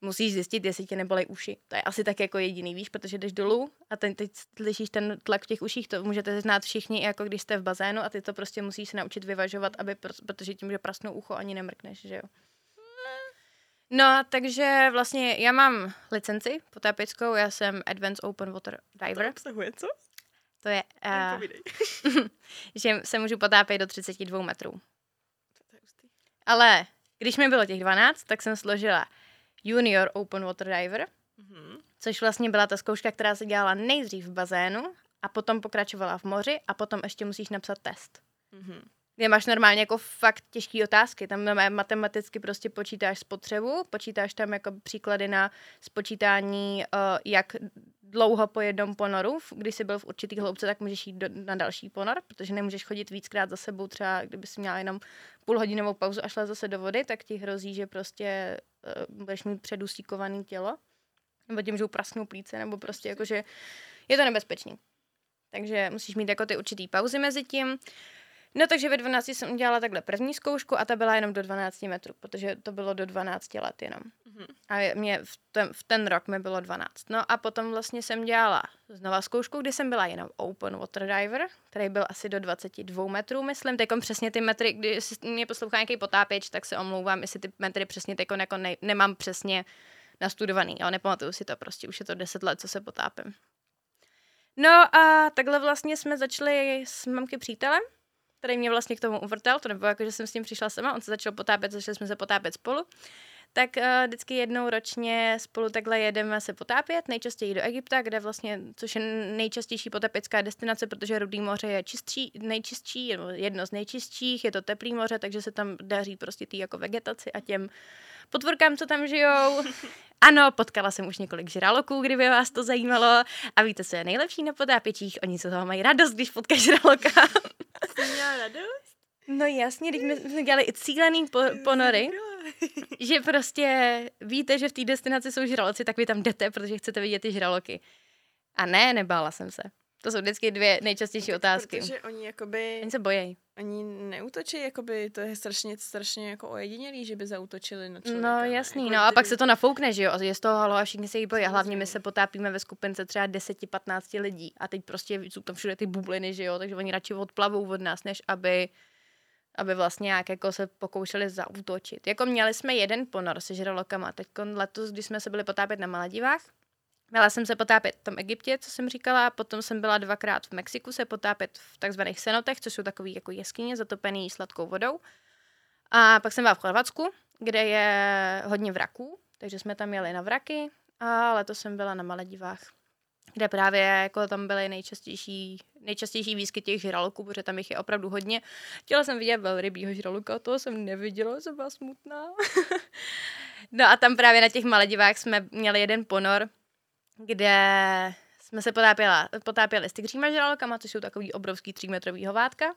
musíš zjistit, jestli tě nebolej uši. To je asi tak jako jediný, víš, protože jdeš dolů a ten, teď slyšíš ten tlak v těch uších, to můžete znát všichni, jako když jste v bazénu a ty to prostě musíš se naučit vyvažovat, aby, protože tím, že prasnou ucho, ani nemrkneš, že jo. No, takže vlastně já mám licenci potápěckou, já jsem Advanced Open Water Diver. To obsahuje co? To je, uh, že se můžu potápět do 32 metrů. Ale když mi bylo těch 12, tak jsem složila Junior Open Water Diver, mm-hmm. což vlastně byla ta zkouška, která se dělala nejdřív v bazénu a potom pokračovala v moři a potom ještě musíš napsat test. Mm-hmm kde máš normálně jako fakt těžké otázky. Tam matematicky prostě počítáš spotřebu, počítáš tam jako příklady na spočítání, uh, jak dlouho po jednom ponoru. Když jsi byl v určitý hloubce, tak můžeš jít do, na další ponor, protože nemůžeš chodit víckrát za sebou. Třeba kdyby si měla jenom půlhodinovou pauzu a šla zase do vody, tak ti hrozí, že prostě uh, budeš mít předusíkovaný tělo. Nebo tím, že prasknou plíce, nebo prostě jakože je to nebezpečný. Takže musíš mít jako ty určitý pauzy mezi tím. No takže ve 12 jsem udělala takhle první zkoušku a ta byla jenom do 12 metrů, protože to bylo do 12 let jenom. Mm-hmm. A mě v ten, v ten rok mi bylo 12. No a potom vlastně jsem dělala znova zkoušku, kdy jsem byla jenom open water diver, který byl asi do 22 metrů, myslím. Teď přesně ty metry, když mě poslouchá nějaký potápěč, tak se omlouvám, jestli ty metry přesně teď jako ne, nemám přesně nastudovaný, ale nepamatuju si to prostě, už je to 10 let, co se potápím. No a takhle vlastně jsme začali s mamky přítelem, který mě vlastně k tomu uvrtal, to nebylo jako, že jsem s ním přišla sama, on se začal potápět, začali jsme se potápět spolu. Tak uh, vždycky jednou ročně spolu takhle jedeme se potápět, nejčastěji do Egypta, kde vlastně, což je nejčastější potapěcká destinace, protože Rudý moře je čistší, nejčistší, nebo jedno z nejčistších, je to teplý moře, takže se tam daří prostě tý jako vegetaci a těm potvorkám, co tam žijou. Ano, potkala jsem už několik žraloků, kdyby vás to zajímalo. A víte, co je nejlepší na potápěčích? Oni se toho mají radost, když potkají žraloka. Jsi měla radost? No jasně, když my jsme dělali i cílený po, ponory, že prostě víte, že v té destinaci jsou žraloci, tak vy tam jdete, protože chcete vidět ty žraloky. A ne, nebála jsem se. To jsou vždycky dvě nejčastější otázky. Protože oni jakoby, Oni se bojí. oni neútočí, jakoby to je strašně, strašně jako ojedinělý, že by zautočili na člověka. No jasný, Jako no a pak se to nafoukne, že jo, a je z toho halo a všichni se jí bojí. A hlavně my se potápíme ve skupince třeba 10-15 lidí a teď prostě jsou tam všude ty bubliny, že jo, takže oni radši odplavou od nás, než aby aby vlastně nějak jako se pokoušeli zaútočit. Jako měli jsme jeden ponor se žralokama. Teď letos, když jsme se byli potápět na Maledivách, Měla jsem se potápět v tom Egyptě, co jsem říkala, potom jsem byla dvakrát v Mexiku se potápět v takzvaných senotech, což jsou takový jako jeskyně zatopený sladkou vodou. A pak jsem byla v Chorvatsku, kde je hodně vraků, takže jsme tam jeli na vraky a letos jsem byla na Maledivách, kde právě jako tam byly nejčastější, nejčastější výskyt těch žraloků, protože tam jich je opravdu hodně. Chtěla jsem vidět velrybího žraloka, toho jsem neviděla, jsem byla smutná. no a tam právě na těch Maledivách jsme měli jeden ponor, kde jsme se potápěla, potápěli s tygříma žralokama, což jsou takový obrovský třímetrový hovátka.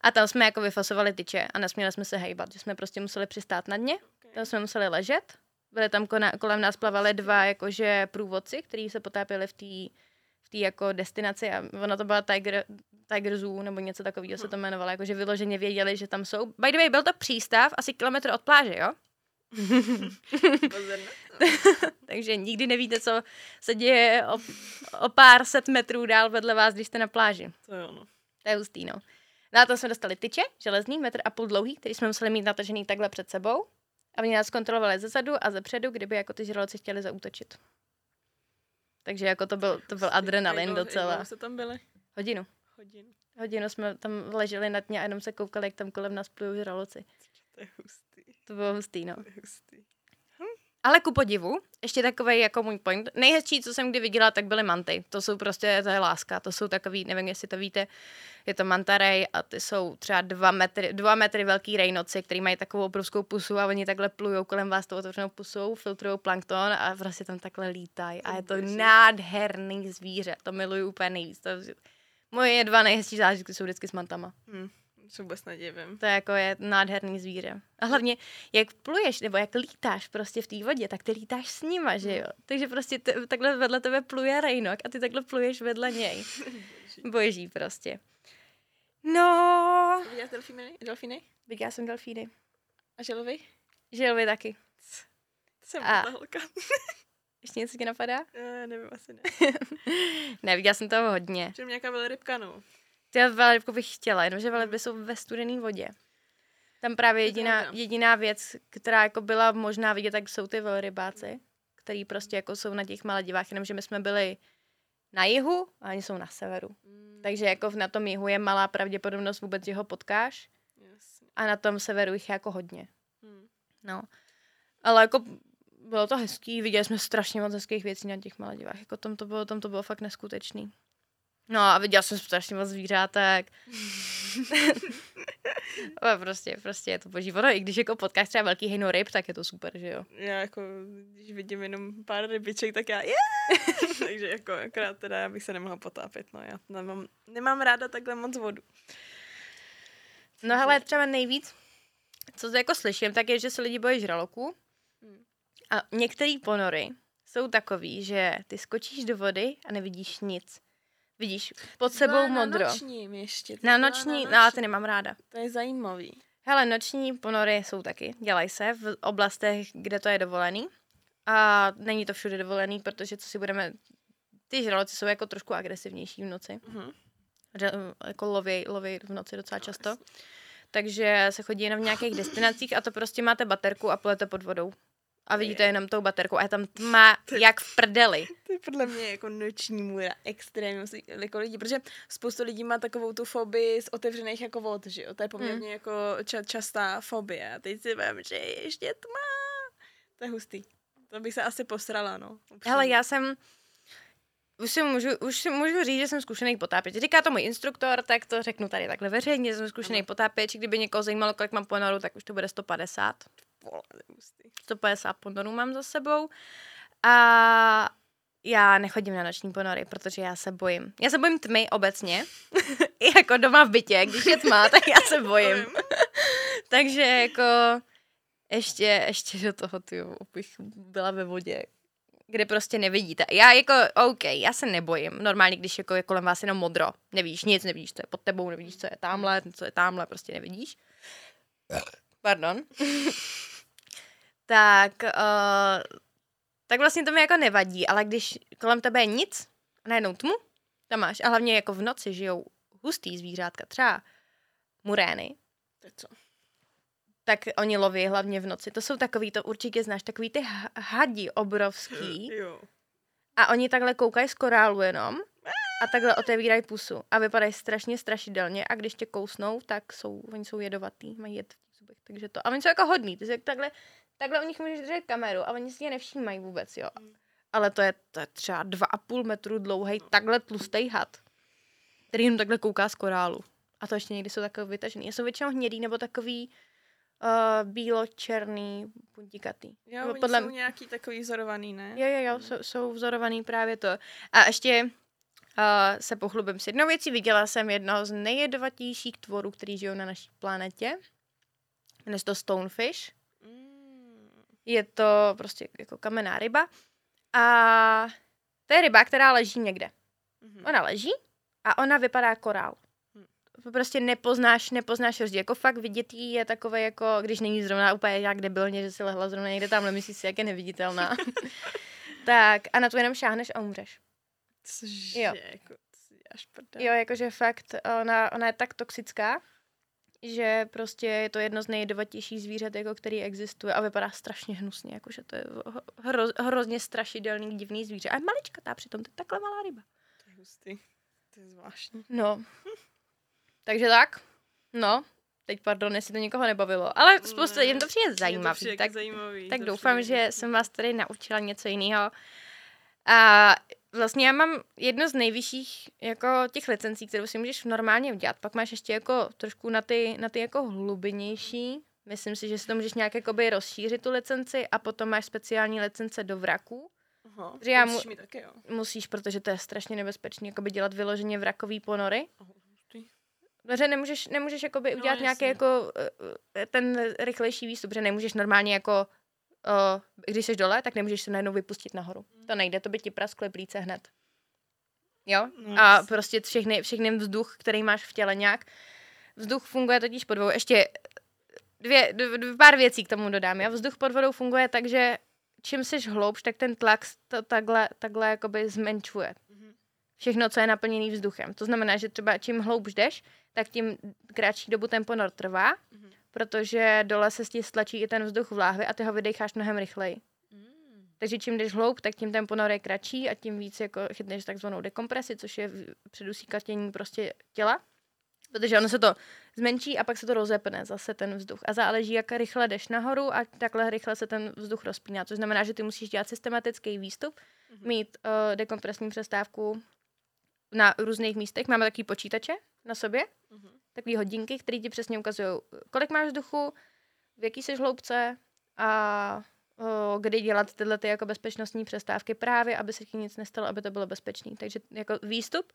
A tam jsme jako vyfasovali tyče a nesměli jsme se hejbat, že jsme prostě museli přistát na dně, tam jsme museli ležet. Byly tam kona, kolem nás plavali dva jakože průvodci, kteří se potápěli v té v tý jako destinaci a ona to byla Tiger, Tiger Zoo nebo něco takového se to jmenovalo, jakože vyloženě věděli, že tam jsou. By the way, byl to přístav asi kilometr od pláže, jo? Takže nikdy nevíte, co se děje o, o pár set metrů dál vedle vás, když jste na pláži. to jo, no. To je hustý, no. Na to jsme dostali tyče, železný, metr a půl dlouhý, který jsme museli mít natažený takhle před sebou. A oni nás kontrolovali ze zadu a ze předu, kdyby jako ty žraloci chtěli zaútočit. Takže jako to byl, to byl Jak adrenalin Jak docela. dlouho jste tam byli? Hodinu. Hodinu. Hodinu jsme tam leželi na dně a jenom se koukali, jak tam kolem nás plujou žraloci. To je hustý. To bylo hustý, no. To je hustý. Ale ku podivu, ještě takový jako můj point. Nejhezčí, co jsem kdy viděla, tak byly manty. To jsou prostě, to je láska. To jsou takový, nevím, jestli to víte, je to mantarej a ty jsou třeba dva metry, dva metry velký rejnoci, který mají takovou obrovskou pusu a oni takhle plujou kolem vás tou otevřenou pusou, filtrují plankton a prostě tam takhle lítají. A je to nádherný zvíře. To miluju úplně nejvíc. To, moje dva nejhezčí zážitky jsou vždycky s mantama. Hm. Se vůbec nedivím. To je jako je nádherný zvíře. A hlavně, jak pluješ, nebo jak lítáš prostě v té vodě, tak ty lítáš s nima, že jo? Takže prostě t- takhle vedle tebe pluje rejnok a ty takhle pluješ vedle něj. Boží prostě. No, Viděla jsi delfíny? delfíny? viděla jsem delfíny. A želvy? Želvy taky. Jsem A- holka. Ještě něco ti napadá? Eh, nevím, asi ne. ne, viděla jsem toho hodně. Že nějaká velrybka, no. Ty velrybku bych chtěla, jenomže velryby jsou ve studené vodě. Tam právě jediná, jediná věc, která jako byla možná vidět, tak jsou ty velrybáci, který prostě jako jsou na těch Maledivách, jenomže my jsme byli na jihu a oni jsou na severu. Mm, Takže jako na tom jihu je malá pravděpodobnost vůbec, že ho potkáš a na tom severu jich je jako hodně. Hm. No. Ale jako bylo to hezký, viděli jsme strašně moc hezkých věcí na těch Maledivách. Jako tam to bylo, tam to bylo fakt neskutečný. No a viděla jsem strašně moc zvířátek. Ale prostě, prostě je to boží. Ono, i když jako potkáš třeba velký hejno ryb, tak je to super, že jo. Já jako, když vidím jenom pár rybiček, tak já yeah! Takže jako akorát teda já bych se nemohla potápět, no já nemám, nemám ráda takhle moc vodu. No hele, třeba nejvíc, co to jako slyším, tak je, že se lidi bojí žraloků. Hmm. A některé ponory jsou takový, že ty skočíš do vody a nevidíš nic. Vidíš pod sebou Byla modro. Na nočním ještě. Na noční, na no ale ty nemám ráda. To je zajímavý. Hele, noční ponory jsou taky, dělají se v oblastech, kde to je dovolený. a není to všude dovolený, protože co si budeme, ty žraloci jsou jako trošku agresivnější v noci. Mhm. Že, jako loví, loví v noci docela často. Takže se chodí jenom v nějakých destinacích a to prostě máte baterku a plete pod vodou. A vidíte jenom tou baterkou a je tam tma jak v prdeli. To je podle mě jako noční můra extrémně jako lidi, protože spoustu lidí má takovou tu fobii z otevřených jako vod, že jo, to je poměrně Hmm. jako ča- častá fobie a teď si vím, že je ještě tma, to je hustý. To bych se asi posrala, no. upřímně. Hele, já jsem, už si můžu, už si můžu říct, že jsem zkušený potápěč. Říká to můj instruktor, tak to řeknu tady takhle veřejně, jsem zkušený Ano. potápěč. Kdyby někoho zajímalo, kolik mám ponorů, tak už to bude 150. Vole, hustý. 150 ponorů mám za sebou. A já nechodím na noční ponory, protože já se bojím. Já se bojím tmy obecně. I jako doma v bytě, když je tma, tak já se bojím. Takže jako ještě, ještě do toho, ty bych byla ve vodě, kde prostě nevidíte. Já jako, OK, já se nebojím. Normálně, když jako je kolem vás jenom modro. Nevíš nic, nevidíš, co je pod tebou, nevidíš, co je tamhle, co je tamhle, prostě nevidíš. Pardon. Tak, uh, tak vlastně to mi jako nevadí, ale když kolem tebe je nic a najednou tmu, tam máš. A hlavně jako v noci žijou hustý zvířátka, třeba murény, To co? tak oni loví hlavně v noci. To jsou takový, to určitě znáš, takový ty hadi obrovský Jo. a oni takhle koukají z korálu jenom a takhle otevírají pusu a vypadají strašně strašidelně a když tě kousnou, tak jsou, oni jsou jedovatý, mají jed v zubech, takže to. A oni jsou jako hodný, ty si jak takhle, takhle u nich můžeš držet kameru a oni si je nevšímají vůbec, jo. Mm. Ale to je, to je třeba dva a půl metru dlouhý, takhle tlustý had, který jim takhle kouká z korálu. A to ještě někdy jsou takový vytažený. Jsou většinou hnědý nebo takový uh, bílo-černý, puntikatý. Jo, Nebo oni podle- jsou nějaký takový vzorovaný, ne? Jo, jo, jo, jsou, jsou vzorovaný právě to. A ještě uh, se pochlubím s jednou věcí. Viděla jsem jednoho z nejjedovatějších tvorů, který žijou na naší planetě. Jmenuje se to stonefish. Je to prostě jako kamenná ryba. A to je ryba, která leží někde. Mhm. Ona leží a ona vypadá korál. Hm. Prostě nepoznáš, nepoznáš rozdíl. Jako fakt vidět jí je takové jako, když není zrovna úplně jak debilně, že si lehla zrovna někde tam, myslíš si, jak je neviditelná. tak a na to jenom šáhneš a umřeš. Cože, Jo. jako, prdel. Jo, jakože fakt, ona, ona je tak toxická, že prostě je to jedno z nejjedovatějších zvířat, jako který existuje a vypadá strašně hnusně, jakože to je hro, hrozně strašidelný, divný zvíře. A je maličkatá přitom, to je takhle malá ryba. To je hustý. To je zvláštní. No. Takže tak. No. Teď pardon, jestli to někoho nebavilo. Ale spousta, jen to přijde Mně to zajímavý. přijde tak jako zajímavý. tak doufám, že jako- jsem vás tady naučila něco jiného. A vlastně já mám jedno z nejvyšších jako těch licencí, kterou si můžeš normálně udělat. Pak máš ještě jako trošku na ty, na ty jako hlubinější. Myslím si, že si to můžeš nějak jakoby rozšířit tu licenci a potom máš speciální licence do vraků. Aha, Že já musíš mu- mít taky, jo. Musíš, protože to je strašně nebezpečné, jakoby dělat vyloženě vrakový ponory. Aha, hustý. Protože nemůžeš, nemůžeš jakoby No, udělat nějaký jasně. jako eh, ten rychlejší výstup, že nemůžeš normálně jako, uh, když jsi dole, tak nemůžeš se najednou vypustit nahoru. To nejde, to by ti praskly plíce hned. Jo? A prostě všechny, všechny vzduch, který máš v těle nějak. Vzduch funguje totiž pod vodou. Ještě dvě, dvě, dvě pár věcí k tomu dodám. Jo? Vzduch pod vodou funguje tak, že čím jsi hloubš, tak ten tlak to takhle, takhle jakoby zmenšuje Mhm. všechno, co je naplněný vzduchem. To znamená, že třeba čím hloubš jdeš, tak tím kratší dobu ten ponor trvá, Mhm. Protože dole se ti stlačí i ten vzduch v láhvi a ty ho vydecháš mnohem rychleji. Mm. Takže čím jdeš hloub, tak tím ten ponor je kratší a tím víc jako chytneš takzvanou dekompresi, což je předusíkatění prostě těla. Protože ono se to zmenší a pak se to rozepne zase ten vzduch. A záleží, jak rychle jdeš nahoru a takhle rychle se ten vzduch rozpíná. Což znamená, že ty musíš dělat systematický výstup, Mhm. mít uh, dekompresní přestávku na různých místech. Máme takový počítače na sobě, Mhm. takové hodinky, které ti přesně ukazují, kolik máš vzduchu, v jaký jsi hloubce a o, kdy dělat tyhle ty jako bezpečnostní přestávky právě, aby se ti nic nestalo, aby to bylo bezpečný. Takže jako výstup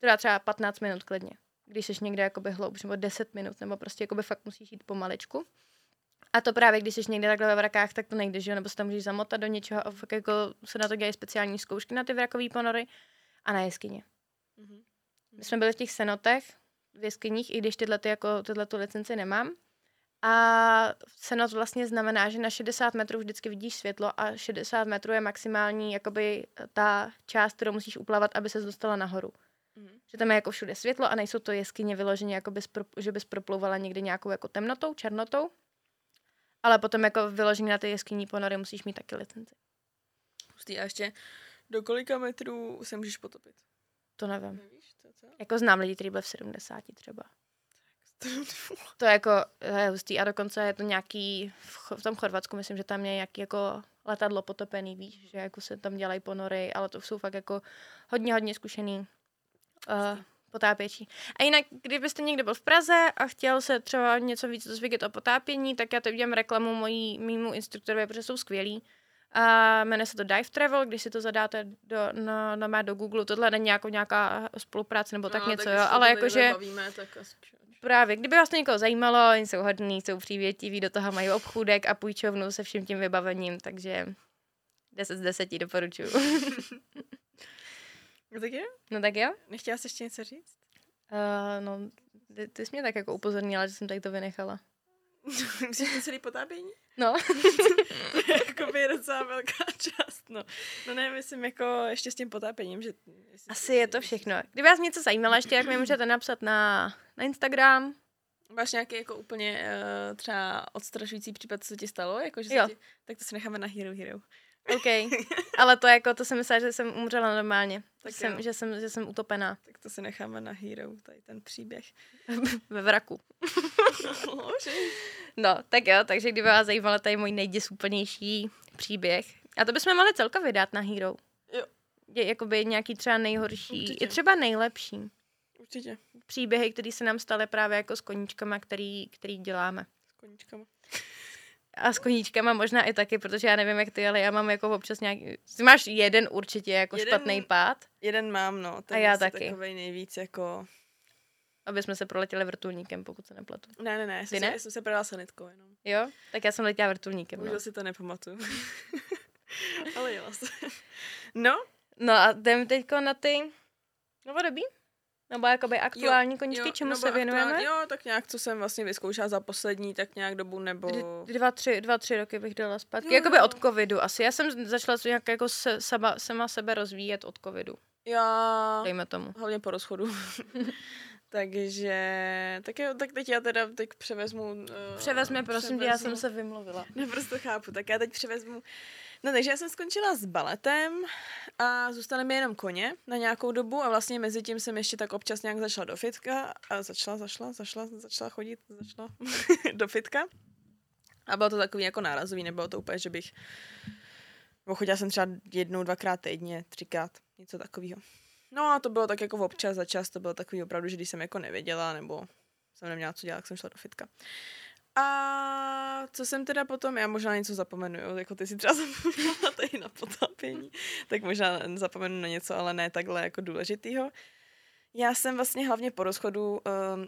trvá třeba 15 minut klidně, když jsi někde jakoby hloubš, nebo 10 minut, nebo prostě jakoby fakt musíš jít pomaličku. A to právě, když jsi někde takhle ve vrakách, tak to nejde, že jo? nebo se tam můžeš zamotat do něčeho a fakt jako se na to dělají speciální zkoušky na ty vrakový ponory a na jeskyně. Mhm. My jsme byli v těch senotech, v jeskyních, i když tyhle, ty jako, tyhle tu licenci nemám. A cenoc vlastně znamená, že na 60 metrů vždycky vidíš světlo a 60 metrů je maximální jakoby ta část, kterou musíš uplavat, aby se dostala nahoru. Mhm. Že tam je jako všude světlo a nejsou to jeskyně vyloženě, jako bys pro, že bys proplouvala někdy nějakou jako temnotou, černotou. Ale potom jako vyloženě na ty jeskyní ponory musíš mít taky licenci. Hustý. A ještě do kolika metrů se můžeš potopit? To nevím. Nevíš, co, co? Jako znám lidi, kteří byli v 70 třeba. To je jako to je hustý a dokonce je to nějaký, v, v tom Chorvatsku myslím, že tam je nějaký jako letadlo potopený, víš, že jako se tam dělají ponory, ale to jsou fakt jako hodně, hodně zkušený uh, potápěči. A jinak, kdybyste někde byl v Praze a chtěl se třeba něco víc dozvědět o potápění, tak já teď udělám reklamu mojí, mýmu instruktorovi, protože jsou skvělí. A jmenuje se to Dive Travel, když si to zadáte do, na, na, do Google, tohle není jako nějaká spolupráce nebo tak něco, jo, ale jakože... Bavíme, tak asi... Právě, kdyby vás to někoho zajímalo, oni jsou hodní, jsou přívětiví, do toho mají obchůdek a půjčovnu se vším tím vybavením, takže 10 z 10 doporučuju. No tak je? no tak jo? Nechtěla jsi ještě něco říct? Uh, no, ty, ty jsi mě tak jako upozornila, že jsem tady to vynechala. Myslíš celý potápění? No. to je jako docela velká část, no. No ne, myslím jako ještě s tím potápěním, že... Asi je to všechno. Kdyby vás něco zajímalo, ještě jak mi můžete napsat na, na Instagram. Máš nějaký jako úplně uh, třeba odstrašující případ, co se ti stalo? Jako, že se Jo. ti, tak to si necháme na Hero Hero. OK. Ale to jako, to jsem myslela, že jsem umřela normálně. Tak že, jsem, že, jsem, že jsem utopená Tak to si necháme na Hero, tady ten příběh. ve vraku. No, tak jo, takže kdyby vás zajímal tady můj nejděsúplnější příběh. A to bychom mohli celkově dát na Hero. Jo. Je jakoby nějaký třeba nejhorší, Určitě. i třeba nejlepší Určitě. příběhy, které se nám staly právě jako s koníčkama, který, který děláme. S koníčkama. A s koníčkama možná i taky, protože já nevím, jak ty, ale já mám jako občas nějaký... Ty máš jeden určitě jako Jeden- špatný pád, Jeden mám, no. Ten A já taky. Takovej nejvíc jako... aby jsme se proletěli vrtulníkem, pokud se nepletu. Ne, ne, ne, já jsem, Ty se, ne? já jsem se prodala sanitkou jenom. Jo? Tak já jsem letěla vrtulníkem. No, Bohužel si to nepamatuju. Ale jo. No, no a jdem teďko na ty novodobí? Nebo jakoby aktuální koníčky, čemu nebo se věnujeme? Jo, tak nějak, co jsem vlastně vyzkoušela za poslední, tak nějak dobu, nebo... D- Dva tři, dva, tři roky bych dala zpátky. Jo, Jakoby jo. od covidu asi. Já jsem začala nějak jako se, sama, sama sebe rozvíjet od covidu, Já... dejme tomu. Hlavně po rozchodu. Takže, tak jo, tak teď já teda teď převezmu... Uh, Převezme, prosím tě, já jsem se vymluvila. Naprosto chápu, tak já teď převezmu... No takže já jsem skončila s baletem a zůstaly mi jenom koně na nějakou dobu a vlastně mezi tím jsem ještě tak občas nějak začala do fitka a začala, začala, začala, začala chodit, začala do fitka. A bylo to takový jako nárazový, nebylo to úplně, že bych... Nebo chodila jsem třeba jednou, dvakrát týdně, třikrát, něco takového. No a to bylo tak jako občas za čas, to bylo takový opravdu, že když jsem jako nevěděla, nebo jsem neměla co dělat, tak jsem šla do fitka. A co jsem teda potom, já možná něco zapomenu, jo, jako ty si třeba zapomněla tady na potápění, tak možná zapomenu na něco, ale ne takhle jako důležitýho. Já jsem vlastně hlavně po rozchodu, um,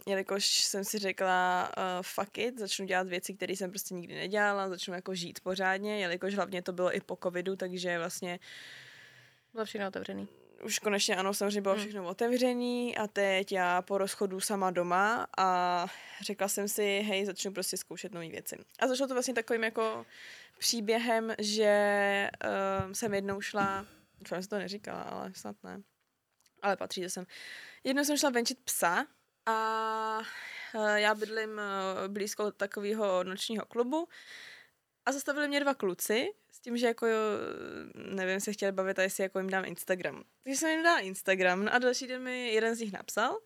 jelikož jsem si řekla uh, fuck it, začnu dělat věci, které jsem prostě nikdy nedělala, začnu jako žít pořádně, jelikož hlavně to bylo i po covidu, takže vlastně Bylo všechno otevřený. Už konečně ano, samozřejmě bylo Hmm. všechno otevřený a teď já po rozchodu sama doma a řekla jsem si, hej, začnu prostě zkoušet nové věci. A začalo to vlastně takovým jako příběhem, že uh, jsem jednou šla, doufám, že jsem to neříkala, ale snad ne, ale patří to sem. Jednou jsem šla venčit psa a uh, já bydlím uh, blízko takového nočního klubu a zastavili mě dva kluci tím, že jako jo, nevím, se chtěli bavit, a jestli jako jim dám Instagram. Takže jsem jim dala Instagram no a další den mi jeden z nich napsal.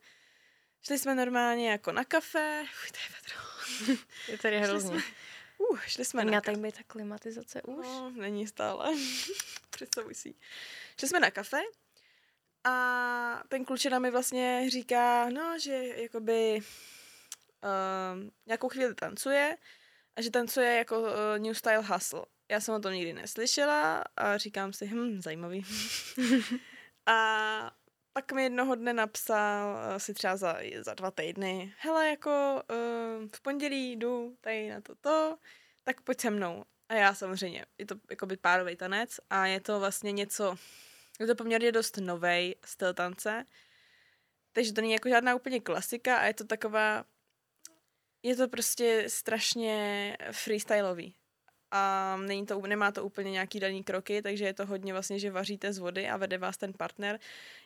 Šli jsme normálně jako na kafe. Uj, to je vedro. Je tady Šli hrozně. jsme, uh, šli jsme na kafe. být ta klimatizace už. No, není stále. Představuj si. Šli jsme na kafe a ten klučina mi vlastně říká, no, že jakoby um, nějakou chvíli tancuje a že tancuje jako uh, New Style Hustle. Já jsem o tom nikdy neslyšela a říkám si, hm, zajímavý. a pak mi jednoho dne napsal, asi třeba za, za dva týdny, hele, jako uh, v pondělí jdu tady na toto, tak pojď se mnou. A já samozřejmě, je to jakoby párový tanec a je to vlastně něco, je to poměrně dost novej styl tance, takže to není jako žádná úplně klasika a je to taková, je to prostě strašně freestyleový. A není to, nemá to úplně nějaký daný kroky, takže je to hodně vlastně, že vaříte z vody a vede vás ten partner.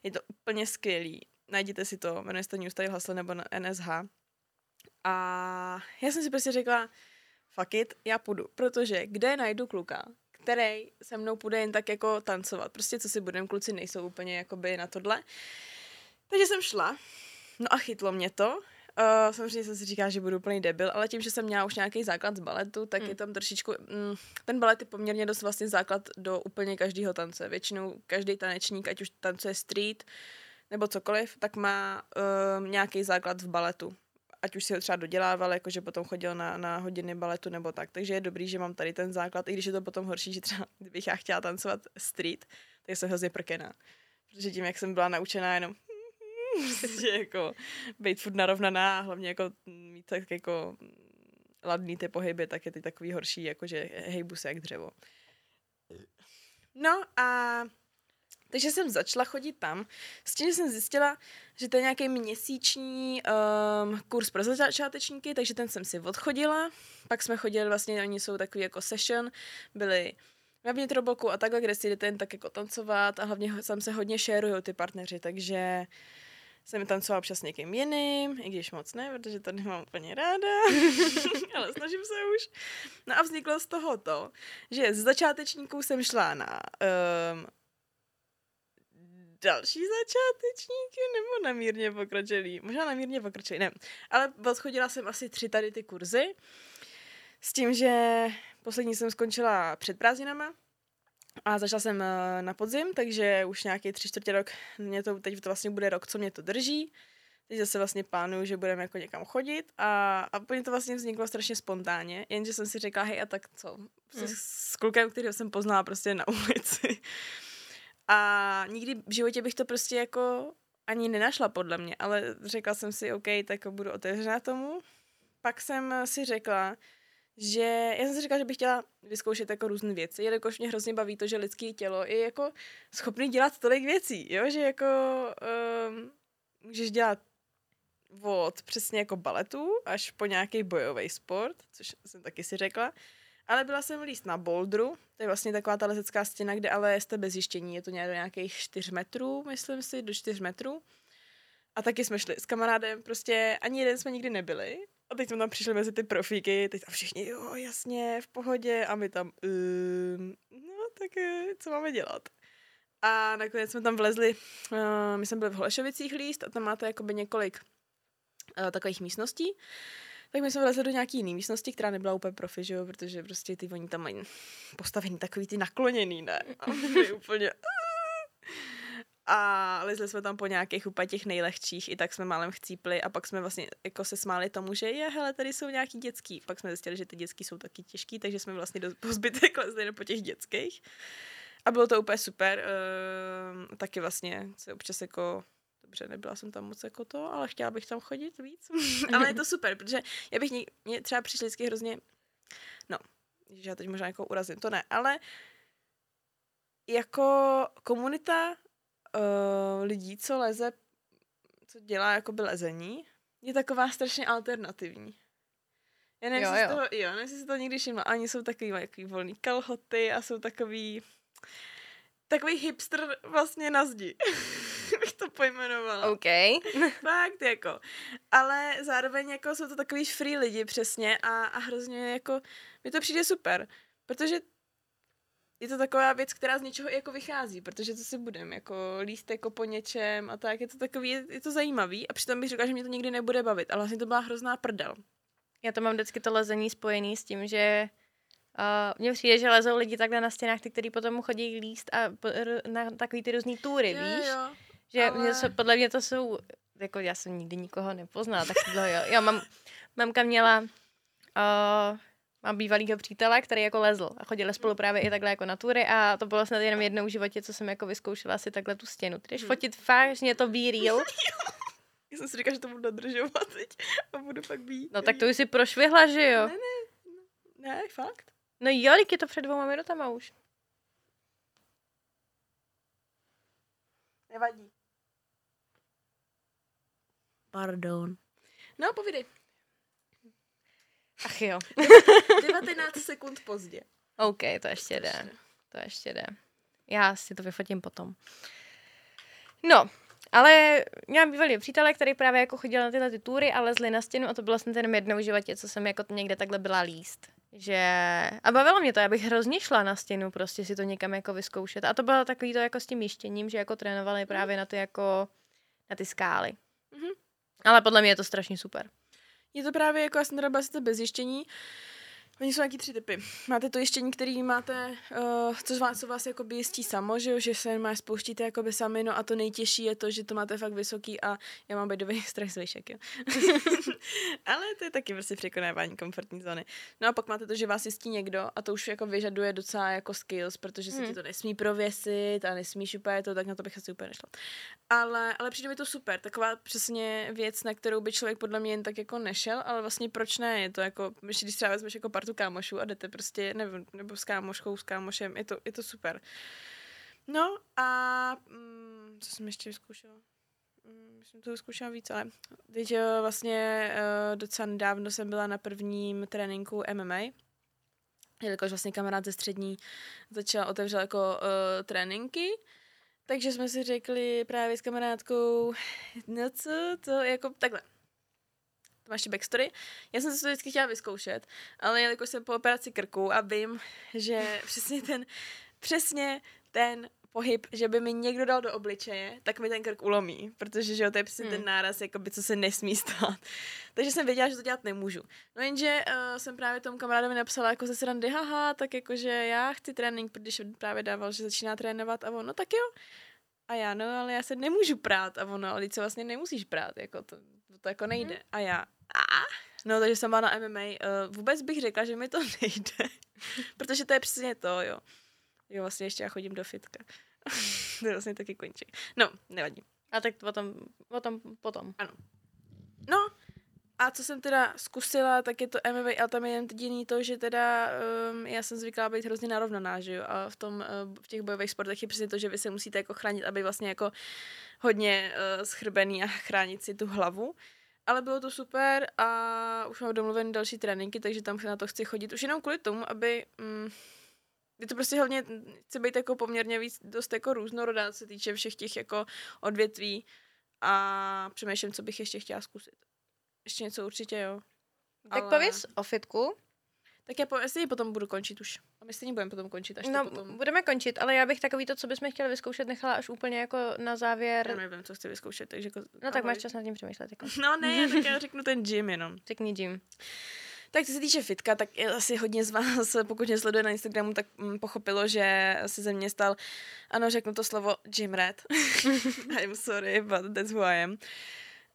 Je to úplně skvělý. Najděte si to, jmenuje se to New Style Hustle nebo na NSH. A já jsem si prostě řekla, fuck it, já půjdu, protože kde najdu kluka, který se mnou půjde jen tak jako tancovat. Prostě co si budem, kluci nejsou úplně jakoby na tohle. Takže jsem šla, no a chytlo mě to. Uh, samozřejmě jsem si říkala, že budu úplný debil, ale tím, že jsem měla už nějaký základ z baletu, tak mm. je tam trošičku, mm, ten balet je poměrně dost vlastně základ do úplně každého tance. Většinou každý tanečník, ať už tancuje street nebo cokoliv, tak má uh, nějaký základ v baletu ať už si ho třeba dodělával, jakože potom chodil na, na hodiny baletu nebo tak. Takže je dobrý, že mám tady ten základ, i když je to potom horší, že třeba kdybych já chtěla tancovat street, tak jsem hrozně prkená. Protože tím, jak jsem byla naučená jenom prostě jako být furt narovnaná a hlavně jako mít tak jako ladný ty pohyby, tak je ty takový horší, jakože hejbu se jak dřevo. No a takže jsem začala chodit tam, s tím, že jsem zjistila, že to je nějaký měsíční um, kurz pro začátečníky, takže ten jsem si odchodila. Pak jsme chodili, vlastně oni jsou takový jako session, byli na vnitrobloku a takhle, kde si jdete jen tak jako tancovat a hlavně tam se hodně šerují ty partneři, takže jsem tancovala občas někým jiným, i když moc ne, protože to nemám úplně ráda, ale snažím se už. No a vzniklo z toho to, že z začátečníků jsem šla na um, další začátečníky nebo na mírně pokročilý? Možná na mírně pokročilý, ne. Ale odchodila jsem asi tři tady ty kurzy s tím, že poslední jsem skončila před prázdninama a začala jsem eh, na podzim, takže už nějaký tři čtvrtě rok, mě to, teď to vlastně bude rok, co mě to drží. Teď zase vlastně plánuju, že budeme jako někam chodit a, a úplně to vlastně vzniklo strašně spontánně, jenže jsem si řekla, hej a tak co, prostě hmm. s klukem, kterého jsem poznala prostě na ulici. A nikdy v životě bych to prostě jako ani nenašla podle mě, ale řekla jsem si, OK, tak budu otevřená tomu. Pak jsem si řekla, že já jsem si říkala, že bych chtěla vyzkoušet jako různé věci, jelikož mě hrozně baví to, že lidské tělo je jako schopný dělat tolik věcí, jo, že jako um, můžeš dělat od přesně jako baletu až po nějaký bojový sport, což jsem taky si řekla. Ale byla jsem líst na bouldru, to je vlastně taková ta lezecká stěna, kde ale jste bez zjištění, je to nějak do nějakých 4 metrů, myslím si, do 4 metrů. A taky jsme šli s kamarádem, prostě ani jeden jsme nikdy nebyli. A teď jsme tam přišli mezi ty profíky, teď tam všichni, jo, jasně, v pohodě, a my tam, um, no tak co máme dělat? A nakonec jsme tam vlezli, uh, my jsme byli v Holešovicích líst a tam máte jakoby několik uh, takových místností tak my jsme vlezli do nějaký jiný místnosti, která nebyla úplně profi, že jo, protože prostě ty oni tam mají postavení takový ty nakloněný, ne? A my úplně... A lezli jsme tam po nějakých úplně těch nejlehčích, i tak jsme málem chcípli a pak jsme vlastně jako se smáli tomu, že je, hele, tady jsou nějaký dětský. Pak jsme zjistili, že ty dětský jsou taky těžký, takže jsme vlastně do pozbytek lezli po těch dětských. A bylo to úplně super. Uh, taky vlastně se občas jako dobře, nebyla jsem tam moc jako to, ale chtěla bych tam chodit víc. ale je to super, protože já bych mě třeba přišli vždycky hrozně, no, že já teď možná jako urazím, to ne, ale jako komunita uh, lidí, co leze, co dělá jako by lezení, je taková strašně alternativní. Já nevím, jo, jo. Toho, jo, nevím, jestli si to někdy všimla. Ani jsou takový, takový volný kalhoty a jsou takový takový hipster vlastně na zdi. bych to pojmenovala. OK. Fakt jako. Ale zároveň jako jsou to takový free lidi přesně a, a hrozně jako, mi to přijde super, protože je to taková věc, která z něčeho jako vychází, protože co si budem, jako líst jako po něčem a tak, je to takový, je, je to zajímavý a přitom bych řekla, že mě to nikdy nebude bavit, ale vlastně to byla hrozná prdel. Já to mám vždycky to lezení spojený s tím, že Uh, mně přijde, že lezou lidi takhle na stěnách, ty, který potom chodí líst a na takový ty různý túry, jo, víš? Jo, že ale... mě podle mě to jsou, jako já jsem nikdy nikoho nepoznala, tak to jo. Jo, mám, mamka měla, uh, mám bývalýho přítele, který jako lezl a chodili spolu právě i takhle jako na tury a to bylo snad jenom jednou v životě, co jsem jako vyzkoušela si takhle tu stěnu. Jdeš hmm. fotit fakt, že je to be real. Já jsem si říkala, že to budu dodržovat teď a budu pak být. No tak to už si prošvihla, že jo? Ne, ne, ne, fakt. No jo, je to před dvouma minutama už. Nevadí. Pardon. No, povídej. Ach jo. 19 sekund pozdě. OK, to ještě jde. To ještě jde. Já si to vyfotím potom. No, ale měla bývalý přítel, který právě jako chodil na tyhle ty tury a lezli na stěnu a to bylo vlastně ten jednou v životě, co jsem jako někde takhle byla líst. Že... A bavilo mě to, já bych hrozně šla na stěnu prostě si to někam jako vyzkoušet. A to bylo takový to jako s tím jištěním, že jako trénovali právě na ty jako na ty skály. Mhm. Ale podle mě je to strašně super. Je to právě jako, já jsem sice bez jištění, Oni jsou nějaký tři typy. Máte to jištění, který máte, uh, co vás, co vás jakoby jistí samo, že, jo, že se má spouštíte jakoby sami, no a to nejtěžší je to, že to máte fakt vysoký a já mám bedový strach z výšek, jo. Ale to je taky prostě překonávání komfortní zóny. No a pak máte to, že vás jistí někdo a to už jako vyžaduje docela jako skills, protože se Hmm. ti to nesmí prověsit a nesmíš úplně to, tak na to bych asi úplně nešla. Ale, ale přijde mi to super, taková přesně věc, na kterou by člověk podle mě jen tak jako nešel, ale vlastně proč ne, je to jako, když když třeba vezmeš jako partu kámošů a jdete prostě, nevím, nebo s kámoškou, s kámošem, je to, je to super. No a mm, co jsem ještě vyzkoušela? Mm, jsem to vyzkoušela víc, ale teď eh, vlastně uh, docela nedávno jsem byla na prvním tréninku MMA, jelikož vlastně kamarád ze střední začal otevřel jako uh, tréninky, takže jsme si řekli právě s kamarádkou, no co, to jako takhle. To máš backstory. Já jsem se to vždycky chtěla vyzkoušet, ale jelikož jsem po operaci krku a vím, že přesně ten, přesně ten pohyb, že by mi někdo dal do obličeje, tak mi ten krk ulomí, protože že jo, to je přesně Hmm. ten náraz, jakoby, co se nesmí stát. Takže jsem věděla, že to dělat nemůžu. No jenže uh, jsem právě tomu kamarádovi napsala jako ze srandy, haha, tak jakože já chci trénink, protože právě dával, že začíná trénovat a on, no tak jo. A já, no ale já se nemůžu prát a ono, ale se vlastně nemusíš prát, jako to, to, jako nejde. A já? No, takže jsem byla na MMA. Uh, vůbec bych řekla, že mi to nejde, protože to je přesně to, jo. Jo, vlastně ještě já chodím do fitka. to je vlastně taky končí. No, nevadí. A tak o tom, o tom potom. No, a co jsem teda zkusila, tak je to MMA, ale tam je jen jediný to, že teda um, já jsem zvyklá být hrozně narovnaná, že jo, a v tom, uh, v těch bojových sportech je přesně to, že vy se musíte jako chránit, aby vlastně jako hodně uh, schrbený a chránit si tu hlavu. Ale bylo to super a už mám domluvený další tréninky, takže tam na to chci chodit. Už jenom kvůli tomu, aby... Mm, je to prostě hlavně, chci být jako poměrně víc, dost jako různorodá, co se týče všech těch jako odvětví a přemýšlím, co bych ještě chtěla zkusit. Ještě něco určitě, jo. Tak Ale- pověz o fitku. Tak já po, stejně potom budu končit už. A my stejně budeme potom končit, až No, to potom... budeme končit, ale já bych takový to, co bychom chtěli vyzkoušet, nechala až úplně jako na závěr. Já nevím, co chci vyzkoušet, takže jako... No tak máš čas nad tím přemýšlet. Jako. No ne, tak já řeknu ten gym jenom. Řekni Jim. Tak co se týče fitka, tak asi hodně z vás, pokud mě sleduje na Instagramu, tak mm, pochopilo, že se ze mě stal, ano, řeknu to slovo gym rat. I'm sorry, but that's who I am.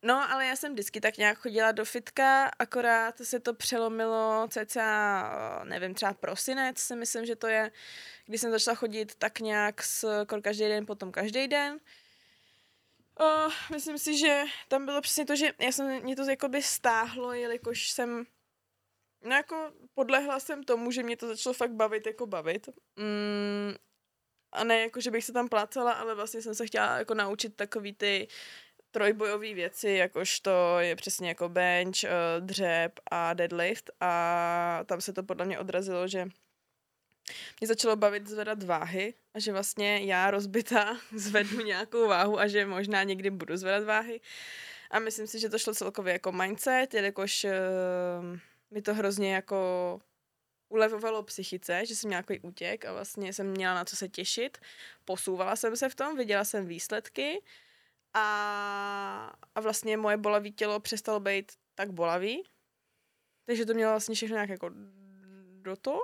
No, ale já jsem vždycky tak nějak chodila do fitka, akorát se to přelomilo cca, nevím, třeba prosinec, si myslím, že to je, kdy jsem začala chodit tak nějak s kor každý den, potom každý den. O, myslím si, že tam bylo přesně to, že já jsem, mě to jakoby stáhlo, jelikož jsem No jako podlehla jsem tomu, že mě to začalo fakt bavit jako bavit. Mm, a ne jako, že bych se tam plácala, ale vlastně jsem se chtěla jako naučit takový ty trojbojové věci, jakož to je přesně jako bench, eh, dřep a deadlift a tam se to podle mě odrazilo, že mě začalo bavit zvedat váhy a že vlastně já rozbitá zvednu nějakou váhu a že možná někdy budu zvedat váhy. A myslím si, že to šlo celkově jako mindset, jelikož uh, mi to hrozně jako ulevovalo psychice, že jsem měla takový útěk a vlastně jsem měla na co se těšit. Posouvala jsem se v tom, viděla jsem výsledky a, a vlastně moje bolavý tělo přestalo být tak bolavý. Takže to mělo vlastně všechno nějak jako do to.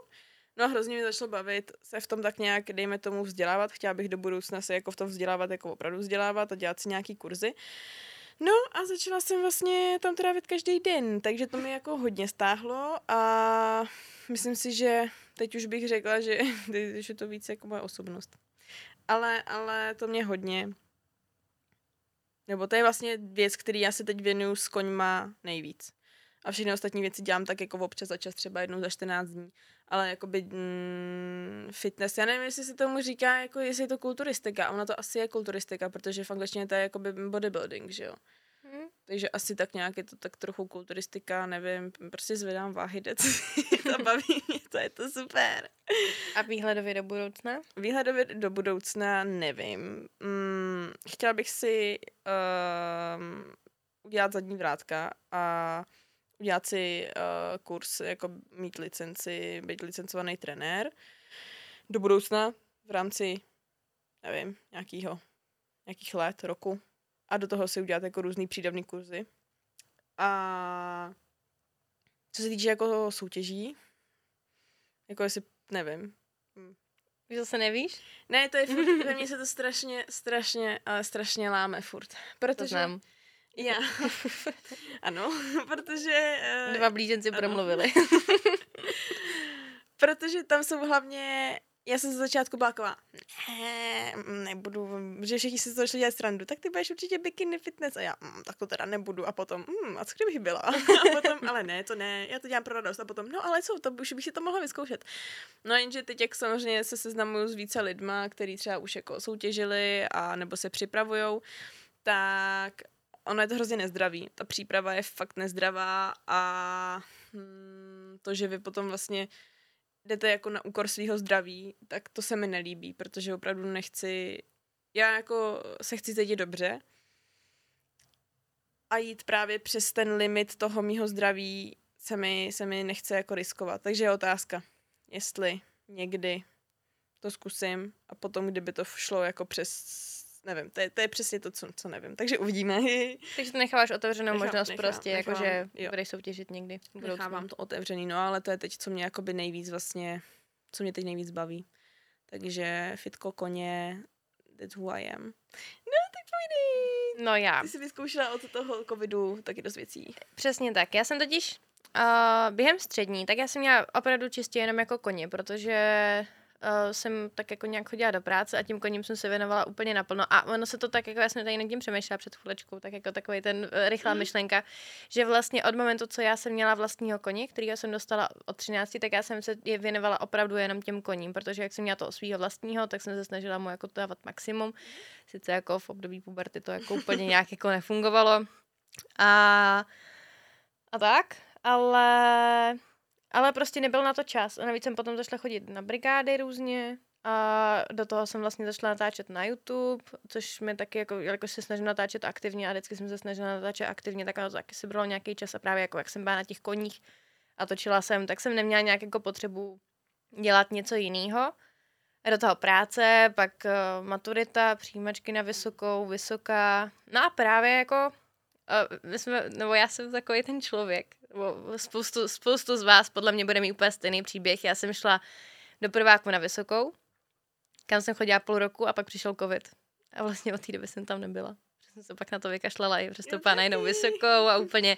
No a hrozně mě začalo bavit se v tom tak nějak, dejme tomu, vzdělávat. Chtěla bych do budoucna se jako v tom vzdělávat, jako opravdu vzdělávat a dělat si nějaký kurzy. No a začala jsem vlastně tam trávit každý den, takže to mi jako hodně stáhlo a myslím si, že teď už bych řekla, že je to víc jako moje osobnost. Ale, ale to mě hodně, nebo to je vlastně věc, který já se teď věnuju s koňma nejvíc. A všechny ostatní věci dělám tak jako občas za čas, třeba jednou za 14 dní. Ale jakoby mm, fitness, já nevím, jestli se tomu říká, jako jestli je to kulturistika. Ona to asi je kulturistika, protože v angličtině to je jakoby bodybuilding, že jo. Hm. Takže asi tak nějak je to tak trochu kulturistika, nevím, prostě zvedám váhy, jde, to baví mě, to je to super. A výhledově do budoucna? Výhledově do budoucna nevím. Mm, chtěla bych si um, udělat zadní vrátka a udělat si uh, kurz, jako mít licenci, být licencovaný trenér. Do budoucna v rámci, nevím, nějakýho, nějakých let, roku. A do toho si udělat jako různý přídavný kurzy. A co se týče jako soutěží, jako jestli, nevím, Už zase nevíš? ne, to je furt, ve mně se to strašně, strašně, ale strašně láme furt. To Protože znám. já, ano, protože, eh, Dva blíženci promluvili. protože tam jsou hlavně, já jsem ze začátku byla taková, ne, nebudu, že všichni si to začali dělat srandu, tak ty budeš určitě bikini fitness a já, mm, tak to teda nebudu a potom, mm, a co kdybych byla? a potom, ale ne, to ne, já to dělám pro radost a potom, no ale co, to už bych si to mohla vyzkoušet. No jenže teď, jak samozřejmě se seznamuju s více lidma, který třeba už jako soutěžili a nebo se připravujou, tak ono je to hrozně nezdravý. Ta příprava je fakt nezdravá a hmm, to, že vy potom vlastně jdete jako na úkor svého zdraví, tak to se mi nelíbí, protože opravdu nechci, já jako se chci cítit dobře a jít právě přes ten limit toho mýho zdraví se mi, se mi nechce jako riskovat. Takže je otázka, jestli někdy to zkusím a potom, kdyby to šlo jako přes, nevím, to je, to je přesně to, co, co nevím. Takže uvidíme. Takže to necháváš otevřenou Nechám- možnost nechám- prostě, nechám, jakože budeš soutěžit někdy. Nechávám to otevřený, no ale to je teď, co mě jakoby nejvíc vlastně, co mě teď nejvíc baví. Takže fitko, koně, that's who I am. No, tak pojdi. No já. Ty jsi vyzkoušela od toho covidu taky dost věcí. Přesně tak. Já jsem totiž uh, během střední, tak já jsem měla opravdu čistě jenom jako koně, protože uh, jsem tak jako nějak chodila do práce a tím koním jsem se věnovala úplně naplno. A ono se to tak, jako já jsem tady nad tím přemýšlela před chvilečkou, tak jako takový ten uh, rychlá Mhm. myšlenka, že vlastně od momentu, co já jsem měla vlastního koně, kterýho jsem dostala od 13, tak já jsem se je věnovala opravdu jenom těm koním, protože jak jsem měla toho svého vlastního, tak jsem se snažila mu jako dávat maximum. Sice jako v období puberty to jako úplně nějak jako nefungovalo. A a tak, ale, ale prostě nebyl na to čas. A navíc jsem potom začala chodit na brigády různě a do toho jsem vlastně začala natáčet na YouTube, což mi taky jako, jelikož se snažím natáčet aktivně a vždycky jsem se snažila natáčet aktivně, tak ono to taky si bralo nějaký čas a právě jako jak jsem byla na těch koních a točila jsem, tak jsem neměla nějak jako potřebu dělat něco jiného. Do toho práce, pak uh, maturita, přijímačky na vysokou, vysoká. No a právě jako uh, my jsme, nebo já jsem takový ten člověk, spoustu, spoustu z vás podle mě bude mít úplně stejný příběh. Já jsem šla do prváku na vysokou, kam jsem chodila půl roku a pak přišel covid. A vlastně od té doby jsem tam nebyla. Jsem se pak na to vykašlala i přestoupila na jinou vysokou a úplně,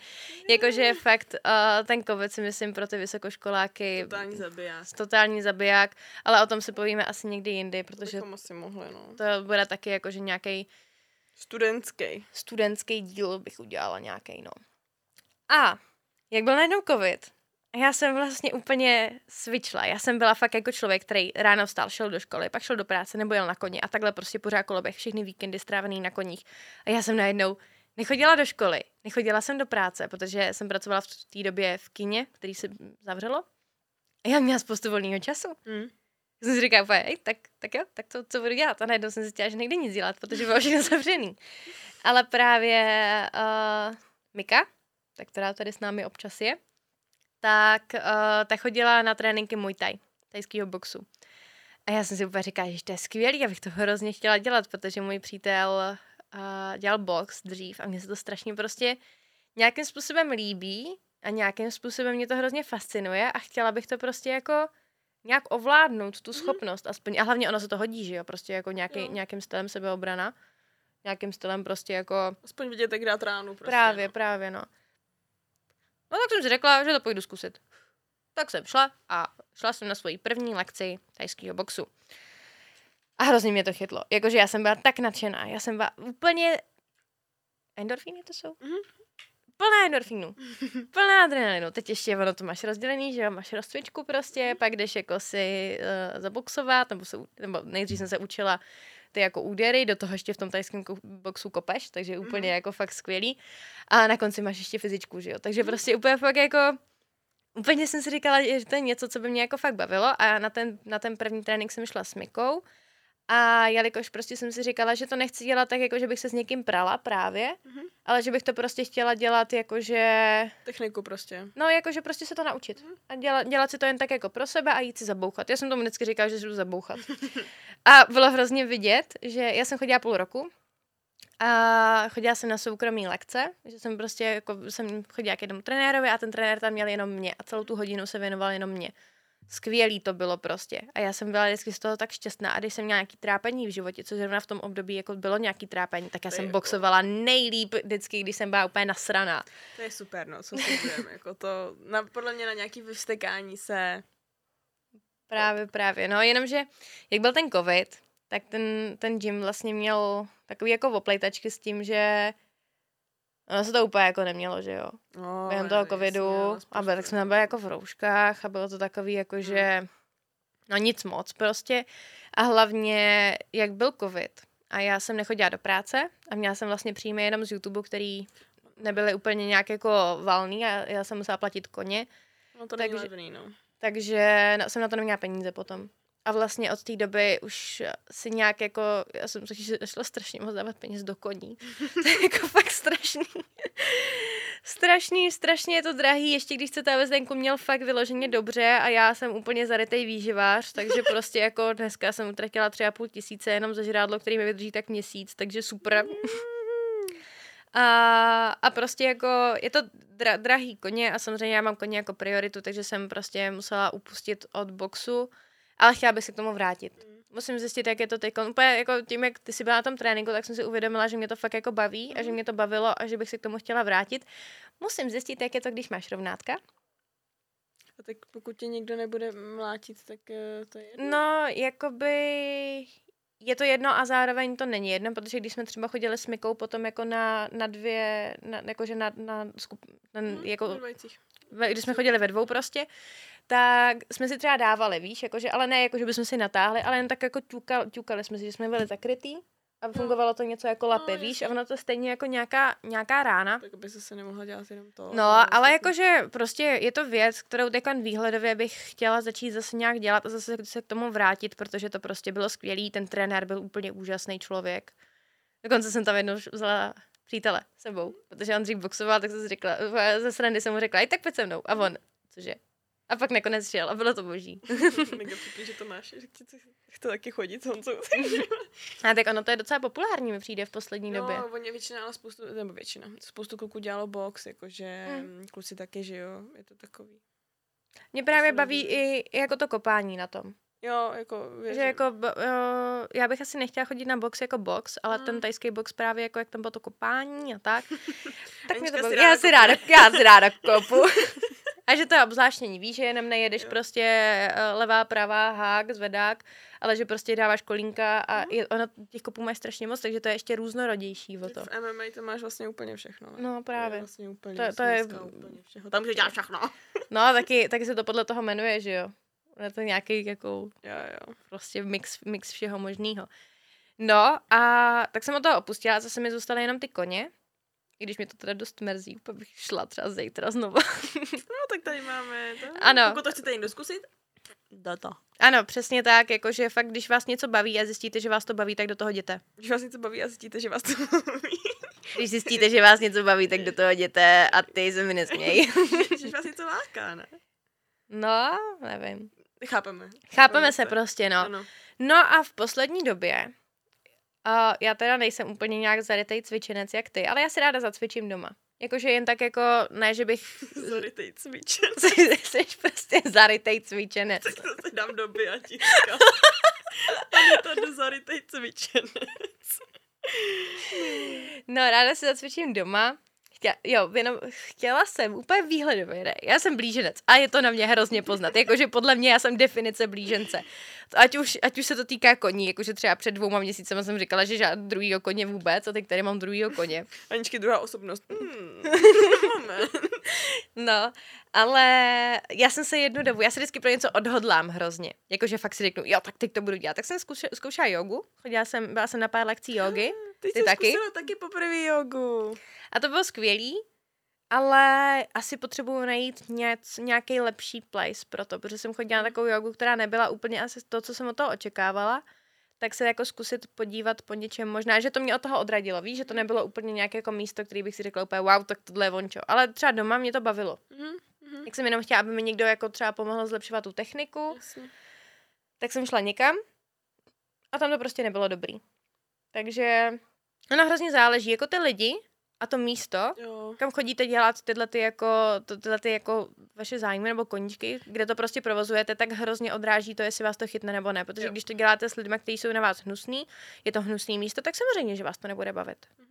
jakože fakt uh, ten covid si myslím pro ty vysokoškoláky Totální zabiják. totální zabiják, ale o tom si povíme asi někdy jindy, protože Bychom asi mohli, no. to bude taky jakože nějaký Studentský. studentský díl bych udělala nějaký, no. A jak byl najednou covid, já jsem vlastně úplně switchla. Já jsem byla fakt jako člověk, který ráno vstal, šel do školy, pak šel do práce nebo jel na koni a takhle prostě pořád koloběh, všechny víkendy strávený na koních. A já jsem najednou nechodila do školy, nechodila jsem do práce, protože jsem pracovala v té době v kině, který se zavřelo. A já měla spoustu volného času. Mm. Jsem si říkala, úplně, "Ej, tak, tak jo, tak to, co budu dělat? A najednou jsem zjistila, že nejde nic dělat, protože bylo všechno zavřený. Ale právě uh, Mika, tak která tady s námi občas je, tak uh, ta chodila na tréninky Muay Thai, tajského boxu. A já jsem si úplně říkala, že to je skvělý, já bych to hrozně chtěla dělat, protože můj přítel uh, dělal box dřív a mně se to strašně prostě nějakým způsobem líbí a nějakým způsobem mě to hrozně fascinuje a chtěla bych to prostě jako nějak ovládnout, tu schopnost aspoň. A hlavně ono se to hodí, že jo, prostě jako nějaký, Jo. nějakým stylem sebeobrana. Nějakým stylem prostě jako Aspoň vidět, jak dát ránu. Prostě, právě, no. právě, no. No tak jsem si řekla, že to půjdu zkusit. Tak jsem šla a šla jsem na svoji první lekci tajského boxu. A hrozně mě to chytlo. Jakože já jsem byla tak nadšená. Já jsem byla úplně... Endorfíny to jsou? Mhm. Plná endorfínů. Plná adrenalinu. Teď ještě ono to máš rozdělený, že jo, máš rozcvičku prostě, pak jdeš jako si uh, zaboxovat, nebo, se, nebo nejdřív jsem se učila ty jako údery, do toho ještě v tom tajském boxu kopeš, takže Mhm. úplně jako fakt skvělý. A na konci máš ještě fyzičku, že jo. Takže prostě úplně fakt jako úplně jsem si říkala, že to je něco, co by mě jako fakt bavilo a na ten, na ten první trénink jsem šla s Mikou a jelikož prostě jsem si říkala, že to nechci dělat tak, jako že bych se s někým prala právě, Mhm. ale že bych to prostě chtěla dělat jakože, Techniku prostě. no jakože prostě se to naučit a dělat, dělat si to jen tak jako pro sebe a jít si zabouchat. Já jsem tomu vždycky říkala, že jdu zabouchat. A bylo hrozně vidět, že já jsem chodila půl roku a chodila jsem na soukromý lekce, že jsem prostě jako jsem chodila k jednomu trenérovi a ten trenér tam měl jenom mě a celou tu hodinu se věnoval jenom mě. Skvělý to bylo prostě. A já jsem byla vždycky z toho tak šťastná. A když jsem měla nějaký trápení v životě, což zrovna v tom období jako bylo nějaký trápení, tak já To jsem jako- boxovala nejlíp vždycky, když jsem byla úplně nasraná. To je super, no, co jako to, na, podle mě na nějaký vyvstekání se, Právě, právě. No, jenomže, jak byl ten covid, tak ten, ten gym vlastně měl takový jako oplejtačky s tím, že ono se to úplně jako nemělo, že jo. no, Během toho jasně, covidu ale a byli, tak jsme byli jako v rouškách a bylo to takový jako, že no nic moc prostě. A hlavně, jak byl covid a já jsem nechodila do práce a měla jsem vlastně příjmy jenom z YouTube, který nebyly úplně nějak jako valný a já jsem musela platit koně. No to není takže- levný, no. Takže na- jsem na to neměla peníze potom. A vlastně od té doby už si nějak jako, já jsem totiž šla strašně moc dávat peněz do koní. to je jako fakt strašný. strašný, strašně je to drahý, ještě když se ta vezenku měl fakt vyloženě dobře a já jsem úplně zarytej výživář, takže prostě jako dneska jsem utratila tři a půl tisíce jenom za žrádlo, který mi vydrží tak měsíc, takže super. A, a prostě jako je to dra, drahý koně a samozřejmě já mám koně jako prioritu, takže jsem prostě musela upustit od boxu, ale chtěla bych se k tomu vrátit. Musím zjistit, jak je to teď. Úplně jako tím, jak ty jsi byla na tom tréninku, tak jsem si uvědomila, že mě to fakt jako baví a že mě to bavilo a že bych se k tomu chtěla vrátit. Musím zjistit, jak je to, když máš rovnátka. A tak pokud tě někdo nebude mlátit, tak eh, to je jedno. No, jakoby je to jedno a zároveň to není jedno, protože když jsme třeba chodili s Mikou potom jako na, na dvě, na, jakože na, na, skup, na Hm, jako, když jsme chodili ve dvou prostě, tak jsme si třeba dávali, víš, jakože, ale ne jako, že bychom si natáhli, ale jen tak jako ťukali, ťukali jsme si, že jsme byli zakrytý a fungovalo to něco jako lapy, No, víš, a ono to stejně jako nějaká, nějaká rána. Tak by se se nemohla dělat jenom to. No, ale jakože prostě je to věc, kterou teď výhledově bych chtěla začít zase nějak dělat a zase se k tomu vrátit, protože to prostě bylo skvělý, ten trenér byl úplně úžasný člověk. Dokonce jsem tam jednou vzala přítele sebou, protože on dřív boxoval, tak jsem si řekla, ze srandy jsem mu řekla, i tak pojď se mnou. A on, cože? A pak nakonec šel a bylo to boží. Mega vtipný, že to máš, že chci, chci taky chodit s Honzou. A tak ono to je docela populární, mi přijde v poslední době. No, oni většina, ale spoustu, nebo většina, spoustu kluků dělalo box, jakože mm. kluci taky, že jo, je to takový. Mě právě se baví i jako to kopání na tom. Jo, jako, věřím. Že jako, uh, já bych asi nechtěla chodit na box jako box, ale Mm. ten tajský box právě jako jak tam bylo to kopání a tak. tak mě to baví. si Já si ráda, já si ráda kopu. a že to je obzvláštnění, víš, že jenom nejedeš Jo. prostě eh, levá, pravá, hák, zvedák, ale že prostě dáváš kolínka a Mhm. je, ono, těch kopů máš strašně moc, takže to je ještě různorodější o to. V MMA to máš vlastně úplně všechno. ne? No To je právě. vlastně úplně To- to je- úplně všeho. Tam můžeš dělat všechno. No taky, taky se to podle toho jmenuje, že jo. Je to nějaký jako Jo, jo. prostě mix, mix všeho možného. No a tak jsem od toho opustila a zase mi zůstaly jenom ty koně. I když mě to teda dost mrzí, úplně bych šla třeba zítra znovu. No, tak tady máme to. Ano. Pokud to chcete někdo zkusit, data. ano, přesně tak, jakože fakt, když vás něco baví a zjistíte, že vás to baví, tak do toho jděte. Když vás něco baví a zjistíte, že vás to baví. Když zjistíte, že vás něco baví, tak do toho jděte a ty se mi nesměj. Když vás něco láká, ne? No, nevím. Chápeme. Chápeme se prostě, no. Ano. No a v poslední době, uh, já teda nejsem úplně nějak zarytej cvičenec jak ty, ale já si ráda zacvičím doma. Jakože jen tak jako, ne, že bych Zarytej cvičen. jsi, prostě zarytej cvičenec. Tak to si dám do biatíska. Anita do zarytej cvičenec. No, ráda si zacvičím doma. Chtěla, jo, jenom chtěla jsem úplně výhledově, ne? Já jsem blíženec a je to na mě hrozně poznat. Jakože podle mě já jsem definice blížence. Ať už, ať už se to týká koní, jakože třeba před dvouma měsícema jsem říkala, že žádný druhýho koně vůbec a teď tady mám druhýho koně. Aničky druhá osobnost. Hmm. No, ale já jsem se jednu dobu, já se vždycky pro něco odhodlám hrozně. Jakože fakt si řeknu, jo, tak teď to budu dělat. Tak jsem zkoušela, zkoušela jogu, chodila jsem, byla jsem na pár lekcí jogy. Ty, Ty jsi taky? taky poprvé jogu. A to bylo skvělý, ale asi potřebuju najít něc, nějaký lepší place pro to, protože jsem chodila na takovou jogu, která nebyla úplně asi to, co jsem od toho očekávala. Tak se jako zkusit podívat po něčem. Možná, že to mě od toho odradilo. Víš, že to nebylo úplně nějaké jako místo, který bych si řekla úplně wow, tak tohle je vončo. Ale třeba doma mě to bavilo. Mhm, mhm. Jak jsem jenom chtěla, aby mi někdo jako třeba pomohl zlepšovat tu techniku, Jasně. tak jsem šla někam a tam to prostě nebylo dobrý. Takže ono hrozně záleží, jako ty lidi a to místo, Jo. kam chodíte dělat tyhle, ty jako, to- tyhle ty jako vaše zájmy nebo koníčky, kde to prostě provozujete, tak hrozně odráží to, jestli vás to chytne nebo ne. Protože Jo. když to děláte s lidmi, kteří jsou na vás hnusný, je to hnusný místo, tak samozřejmě, že vás to nebude bavit. Mhm.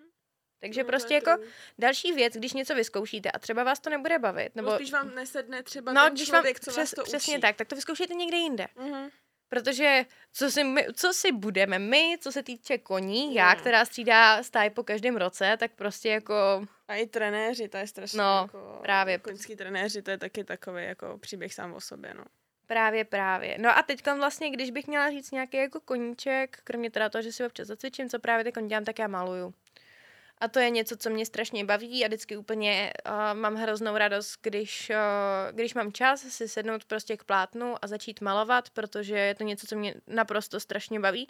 Takže No, prostě jako true. další věc, když něco vyzkoušíte a třeba vás to nebude bavit, Nebo nebo spíš vám nesedne třeba no, ten když vám člověk, co vás to přesně učí. tak, tak to vyzkoušejte někde jinde. Mhm. Protože co si, my, co si budeme my, co se týče koní, já, No. která střídá stáj po každém roce, tak prostě jako A i trenéři, to je strašně No, jako, právě. Koňský trenéři, to je taky takový jako příběh sám o sobě, no. Právě, právě. No a teď vlastně, když bych měla říct nějaký jako koníček, kromě teda toho, že si občas zacvičím, co právě teď dělám, tak já maluju. A to je něco, co mě strašně baví a vždycky úplně uh, mám hroznou radost, když, uh, když mám čas si sednout prostě k plátnu a začít malovat, protože je to něco, co mě naprosto strašně baví.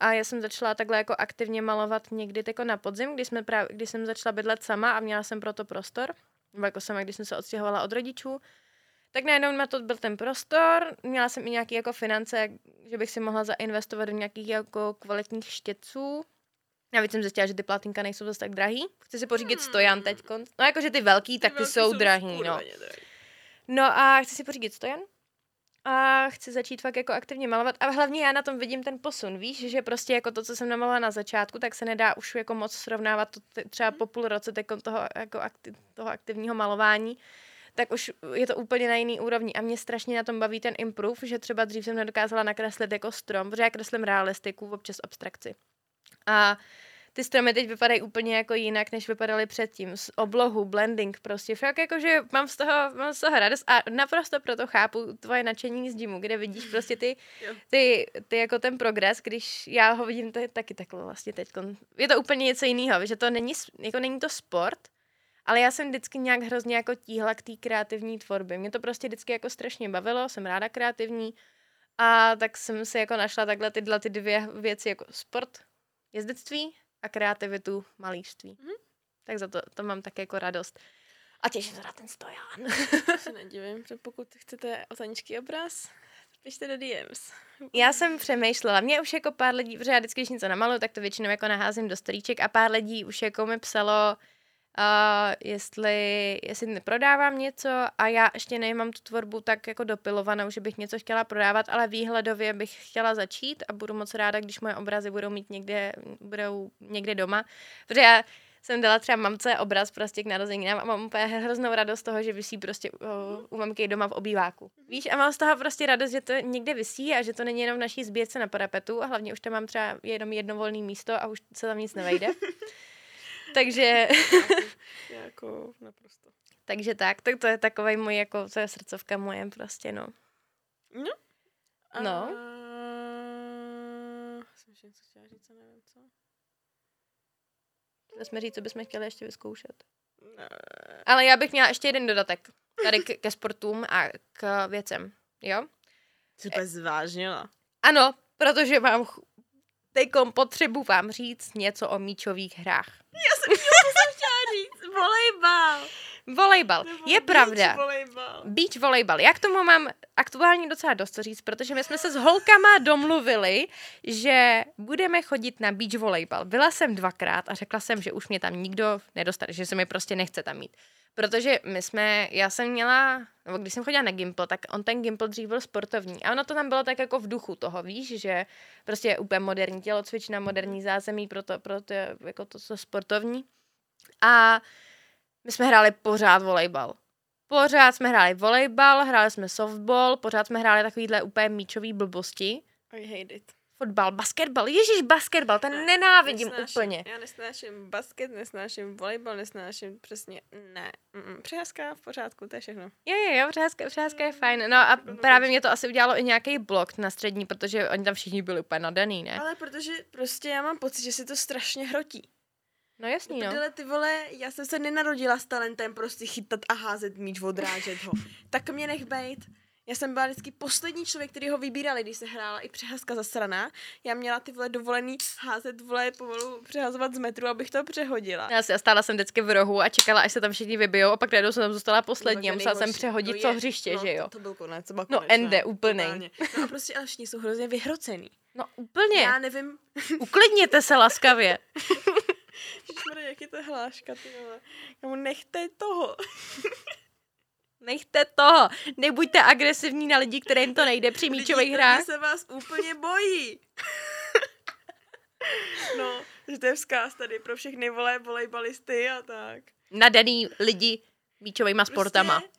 A já jsem začala takhle jako aktivně malovat někdy jako na podzim, kdy, jsme právě, kdy jsem začala bydlet sama a měla jsem proto prostor. Nebo jako sama, když jsem se odstěhovala od rodičů. Tak najednou na to byl ten prostor, měla jsem i nějaké jako finance, že bych si mohla zainvestovat do nějakých jako kvalitních štětců. Navíc jsem zjistila, že ty platinka nejsou zase tak drahý. Chci si pořídit stojan teď. No jakože ty velký, tak ty velký jsou drahý, no. drahý. No a chci si pořídit stojan. A chci začít fakt jako aktivně malovat. A hlavně já na tom vidím ten posun, víš, že prostě jako to, co jsem namalovala na začátku, tak se nedá už jako moc srovnávat to třeba po půl roce toho, jako akti- toho aktivního malování tak už je to úplně na jiný úrovni. A mě strašně na tom baví ten improve, že třeba dřív jsem nedokázala nakreslit jako strom, protože já kreslím realistiku, občas abstrakci. A ty stromy teď vypadají úplně jako jinak, než vypadaly předtím. Z oblohu, blending, prostě fakt jako, že mám z toho, mám z toho radost a naprosto proto chápu tvoje nadšení z gymu, kde vidíš prostě ty, ty, ty jako ten progres, když já ho vidím to je taky takhle vlastně teď. Je to úplně něco jiného, že to není, jako není to sport, ale já jsem vždycky nějak hrozně jako tíhla k té kreativní tvorbě. Mě to prostě vždycky jako strašně bavilo, jsem ráda kreativní a tak jsem si jako našla takhle tyhle ty dvě věci jako sport, jezdectví a kreativitu malířství. Mhm. Tak za to, to mám také jako radost. A těším se na ten stojan. se nedivím, že pokud chcete otaničký obraz, pište do DMs. Já jsem přemýšlela, mě už jako pár lidí, protože já vždycky, když něco namaluju, tak to většinou jako naházím do storíček a pár lidí už jako mi psalo, uh, jestli, jestli neprodávám něco a já ještě nemám tu tvorbu tak jako dopilovanou, že bych něco chtěla prodávat, ale výhledově bych chtěla začít a budu moc ráda, když moje obrazy budou mít někde, budou někde doma, protože já jsem dala třeba mamce obraz prostě k narozeninám a mám úplně hroznou radost z toho, že vysí prostě uh, u mamky doma v obýváku. Víš, a mám z toho prostě radost, že to někde vysí a že to není jenom v naší sbírce na parapetu a hlavně už tam mám třeba jenom jedno volné místo a už se tam nic nevejde. takže, jako naprosto. takže tak, tak to je takový můj jako, to je srdcovka moje prostě, no. No. A... No. Jsem ještě něco chtěla říct, nevím co. Chtěli jsme říct, co bychom chtěli ještě vyzkoušet. Ne. Ale já bych měla ještě jeden dodatek. Tady k, ke sportům a k věcem, jo? Jsi úplně zvážnila. Ano, protože mám ch- teďkom potřebu vám říct něco o míčových hrách. Říct, volejbal. Volejbal. Nebo Je beach pravda. Volejbal. Beach volejbal. Já k tomu mám aktuálně docela dost co říct, protože my jsme se s holkama domluvili, že budeme chodit na beach volejbal. Byla jsem dvakrát a řekla jsem, že už mě tam nikdo nedostane, že se mi prostě nechce tam mít. Protože my jsme, já jsem měla, nebo když jsem chodila na Gimple, tak on ten Gimple dřív byl sportovní. A ono to tam bylo tak jako v duchu toho, víš, že prostě je úplně moderní tělocvična, moderní zázemí pro to, pro to, jako to, co sportovní. A my jsme hráli pořád volejbal. Pořád jsme hráli volejbal, hráli jsme softball, pořád jsme hráli takovýhle úplně míčový blbosti. I hate it. Fotbal, basketbal, ježíš, basketbal, ten nenávidím Nesnáším- úplně. Já nesnáším basket, nesnáším volejbal, nesnáším přesně, ne. Mm-mm. Přiházka v pořádku, to je všechno. Jo, jo, jo, přeházka je fajn. No a právě mě to asi udělalo i nějaký blok na střední, protože oni tam všichni byli úplně nadaný, ne? Ale protože prostě já mám pocit, že si to strašně hrotí. No jasný, no. Prdele, ty vole, já jsem se nenarodila s talentem prostě chytat a házet míč, odrážet ho. tak mě nech bejt. Já jsem byla vždycky poslední člověk, který ho vybírali, když se hrála i přeházka zasraná. Já měla ty vole dovolený házet vole pomalu přehazovat z metru, abych to přehodila. Já, si, já stála jsem vždycky v rohu a čekala, až se tam všichni vybijou a pak najednou jsem tam zůstala poslední a No, musela to jsem přehodit No to je, hřiště, no, že jo? To, to byl konec, to byl No, konec, ne, úplnej. totálně. No a prostě ale všichni jsou hrozně vyhrocený. No úplně, Já nevím, uklidněte se laskavě. Ježišmarja, jak je to hláška, ty vole. Kamu nechte toho. Nechte toho, nebuďte agresivní na lidi, kterým to nejde při míčových hrách. Se vás úplně bojí. no, že to je vzkaz tady pro všechny vole volejbalisty a tak. Nadaný lidi míčovýma sportama. Prostě,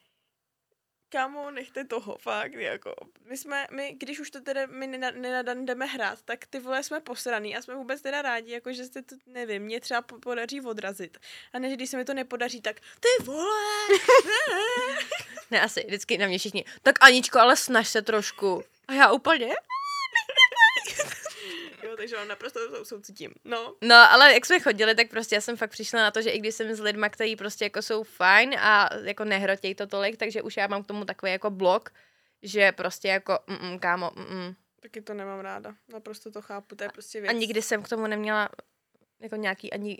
Kámo, nechte toho, fakt, jako. My jsme, my, když už to teda my nena- nenadan jdeme hrát, tak ty vole jsme posraný a jsme vůbec teda rádi, jako že se to, nevím, mě třeba po- podaří odrazit. A ne, že když se mi to nepodaří, tak ty vole, Ne, asi vždycky na mě všichni. Tak Aničko, ale snaž se trošku. A já úplně? Takže vám naprosto sou- soucítím. No, No, ale jak jsme chodili, tak prostě já jsem fakt přišla na to, že i když jsem s lidma, kteří prostě jako jsou fajn a jako nehrotějí to tolik, takže už já mám k tomu takový jako blok, že prostě jako, mm, kámo, mm, taky to nemám ráda. Naprosto to chápu, to je prostě věc. A nikdy jsem k tomu neměla jako nějaký ani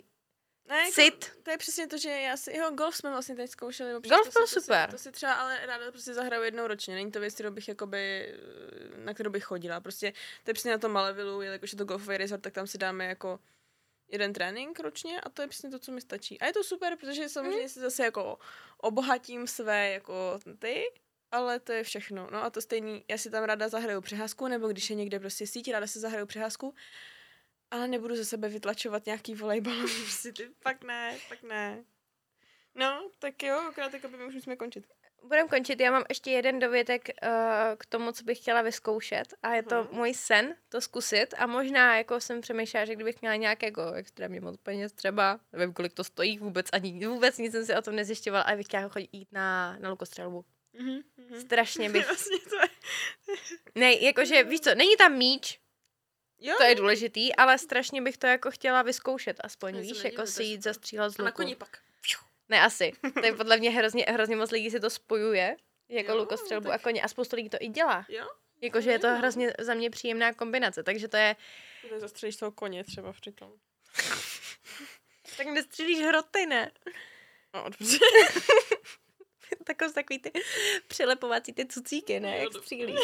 ne, jako, cit. To je přesně to, že já si, jo, golf jsme vlastně teď zkoušeli. Golf to byl si, to super. Si, to si třeba ale ráda prostě zahraju jednou ročně. Není to věc, kterou bych jakoby, na kterou bych chodila. Prostě to je přesně na tom Malevilu, jelikož je to golfový resort, tak tam si dáme jako jeden trénink ročně a to je přesně to, co mi stačí. A je to super, protože samozřejmě si zase jako obohatím své jako ty, ale to je všechno. No a to stejný, já si tam ráda zahraju přeházku, nebo když je někde prostě síť, ráda si zahraju přeházku, ale nebudu ze sebe vytlačovat nějaký volejbal. Prostě ty, pak ne, pak ne. No, tak jo, akorát jako by my už musíme končit. Budem končit, já mám ještě jeden dovětek uh, k tomu, co bych chtěla vyzkoušet a je to Mhm. můj sen, to zkusit a možná jako jsem přemýšlela, že kdybych měla nějak jako extrémně moc peněz třeba, nevím, kolik to stojí vůbec, ani vůbec nic jsem si o tom nezjišťovala, ale bych chtěla chodit jít na, na lukostřelbu. Mhm, mhm. Strašně bych. Vlastně to je... Ne, jakože, víš co, není tam míč, Jo, to je důležitý, ale strašně bych to jako chtěla vyzkoušet aspoň, Já se víš, jako si jít zastřílet z a na luku. koni pak. Ne, asi. To je podle mě hrozně, hrozně moc lidí si to spojuje, jako Jo, lukostřelbu tak- a koně a spoustu lidí to i dělá. Jo? Jakože je to hrozně za mě příjemná kombinace, takže to je... Zastřelíš toho koně třeba přitom. Tak nestřílíš hroty, ne? No, dobře. Takové takový ty přilepovací ty cucíky, ne? Jo, Jak střílíš.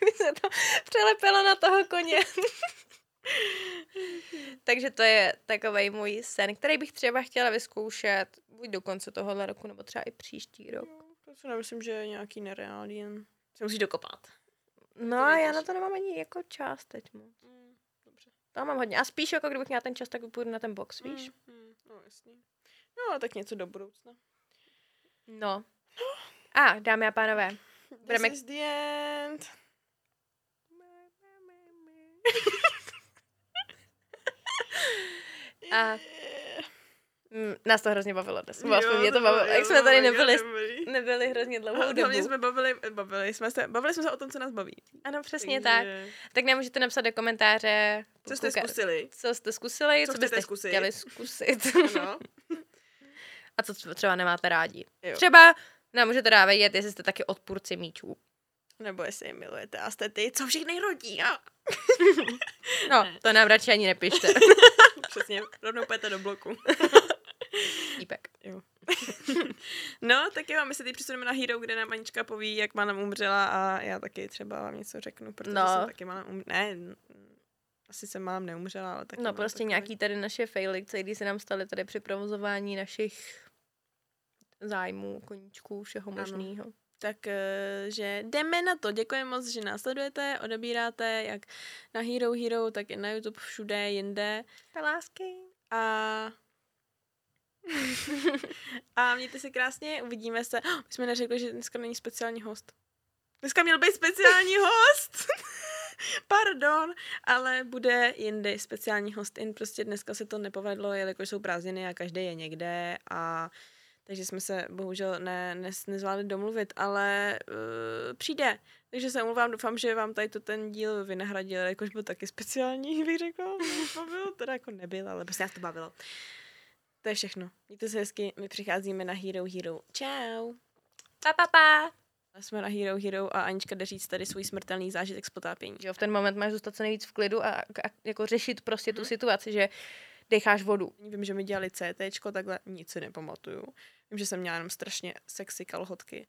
by se to přilepilo na toho koně. takže to je takový můj sen, který bych třeba chtěla vyzkoušet buď do konce tohohle roku, nebo třeba i příští rok. Jo, To si nemyslím, že je nějaký nereálný, jen se musí dokopat. No To a já na to nemám ani jako čas teď moc. Mm, dobře. To mám hodně. A spíš jako kdybych měla ten čas, tak půjdu na ten box, víš? Mm, mm, no jasný. No, tak něco do budoucna. No. A, dámy a pánové, Budeme- This is the end. A- mm, nás to hrozně bavilo dnes. Jo, Aspoň mě to bavilo. jo, Jak jsme tady nebyli, nebyli hrozně dlouhou A dobu. hlavně jsme bavili, bavili, jsme se, bavili jsme se o tom, co nás baví. Ano, přesně Takže- tak. Tak nám můžete napsat do komentáře, Co jste kouká- zkusili? co jste zkusili, Co co, byste zkusit? chtěli zkusit. Ano. a co tře- třeba nemáte rádi. Jo. Třeba nám můžete dávat jestli jste taky odpůrci míčů. Nebo jestli je milujete a jste ty, co všechny rodí. A... No, to nám radši ani nepište. Přesně, rovnou pojďte do bloku. Típek. No, tak jo, my se teď přesuneme na Hero, kde nám Anička poví, jak málem umřela a já taky třeba vám něco řeknu, protože No. jsem taky málem um... Ne, asi jsem málem neumřela, ale taky No mám prostě takový- nějaký tady naše faily, které se nám staly tady při provozování našich zájmů, koníčků, všeho možného. Tak, eh, jdeme na to. Děkujeme moc, že nás sledujete, odebíráte, jak na Hero Hero, tak i na YouTube, všude, jinde. Ta lásky. A... a mějte se krásně, uvidíme se. Oh, my jsme neřekli, že dneska není speciální host. Dneska měl být speciální host! Pardon, ale bude jindy speciální hostin. Prostě dneska se to nepovedlo, jelikož jsou prázdniny a každý je někde a takže jsme se bohužel ne, ne, nezvládli domluvit, ale uh, přijde. Takže se omluvám, doufám, že vám tady to ten díl vynahradil, jakož byl taky speciální, bych řekla. Bavil, teda jako nebyl, ale prostě nás to bavilo. To je všechno. Mějte se hezky, my přicházíme na Hero Hero. Ciao. Pa, pa, pa. Jsme na Hero Hero a Anička jde říct tady svůj smrtelný zážitek z potápění. Jo, v ten moment máš zůstat co nejvíc v klidu a, a jako řešit prostě tu situaci, že decháš vodu. Vím, že mi dělali CT, takhle nic si nepamatuju. Vím, že jsem měla jenom strašně sexy kalhotky.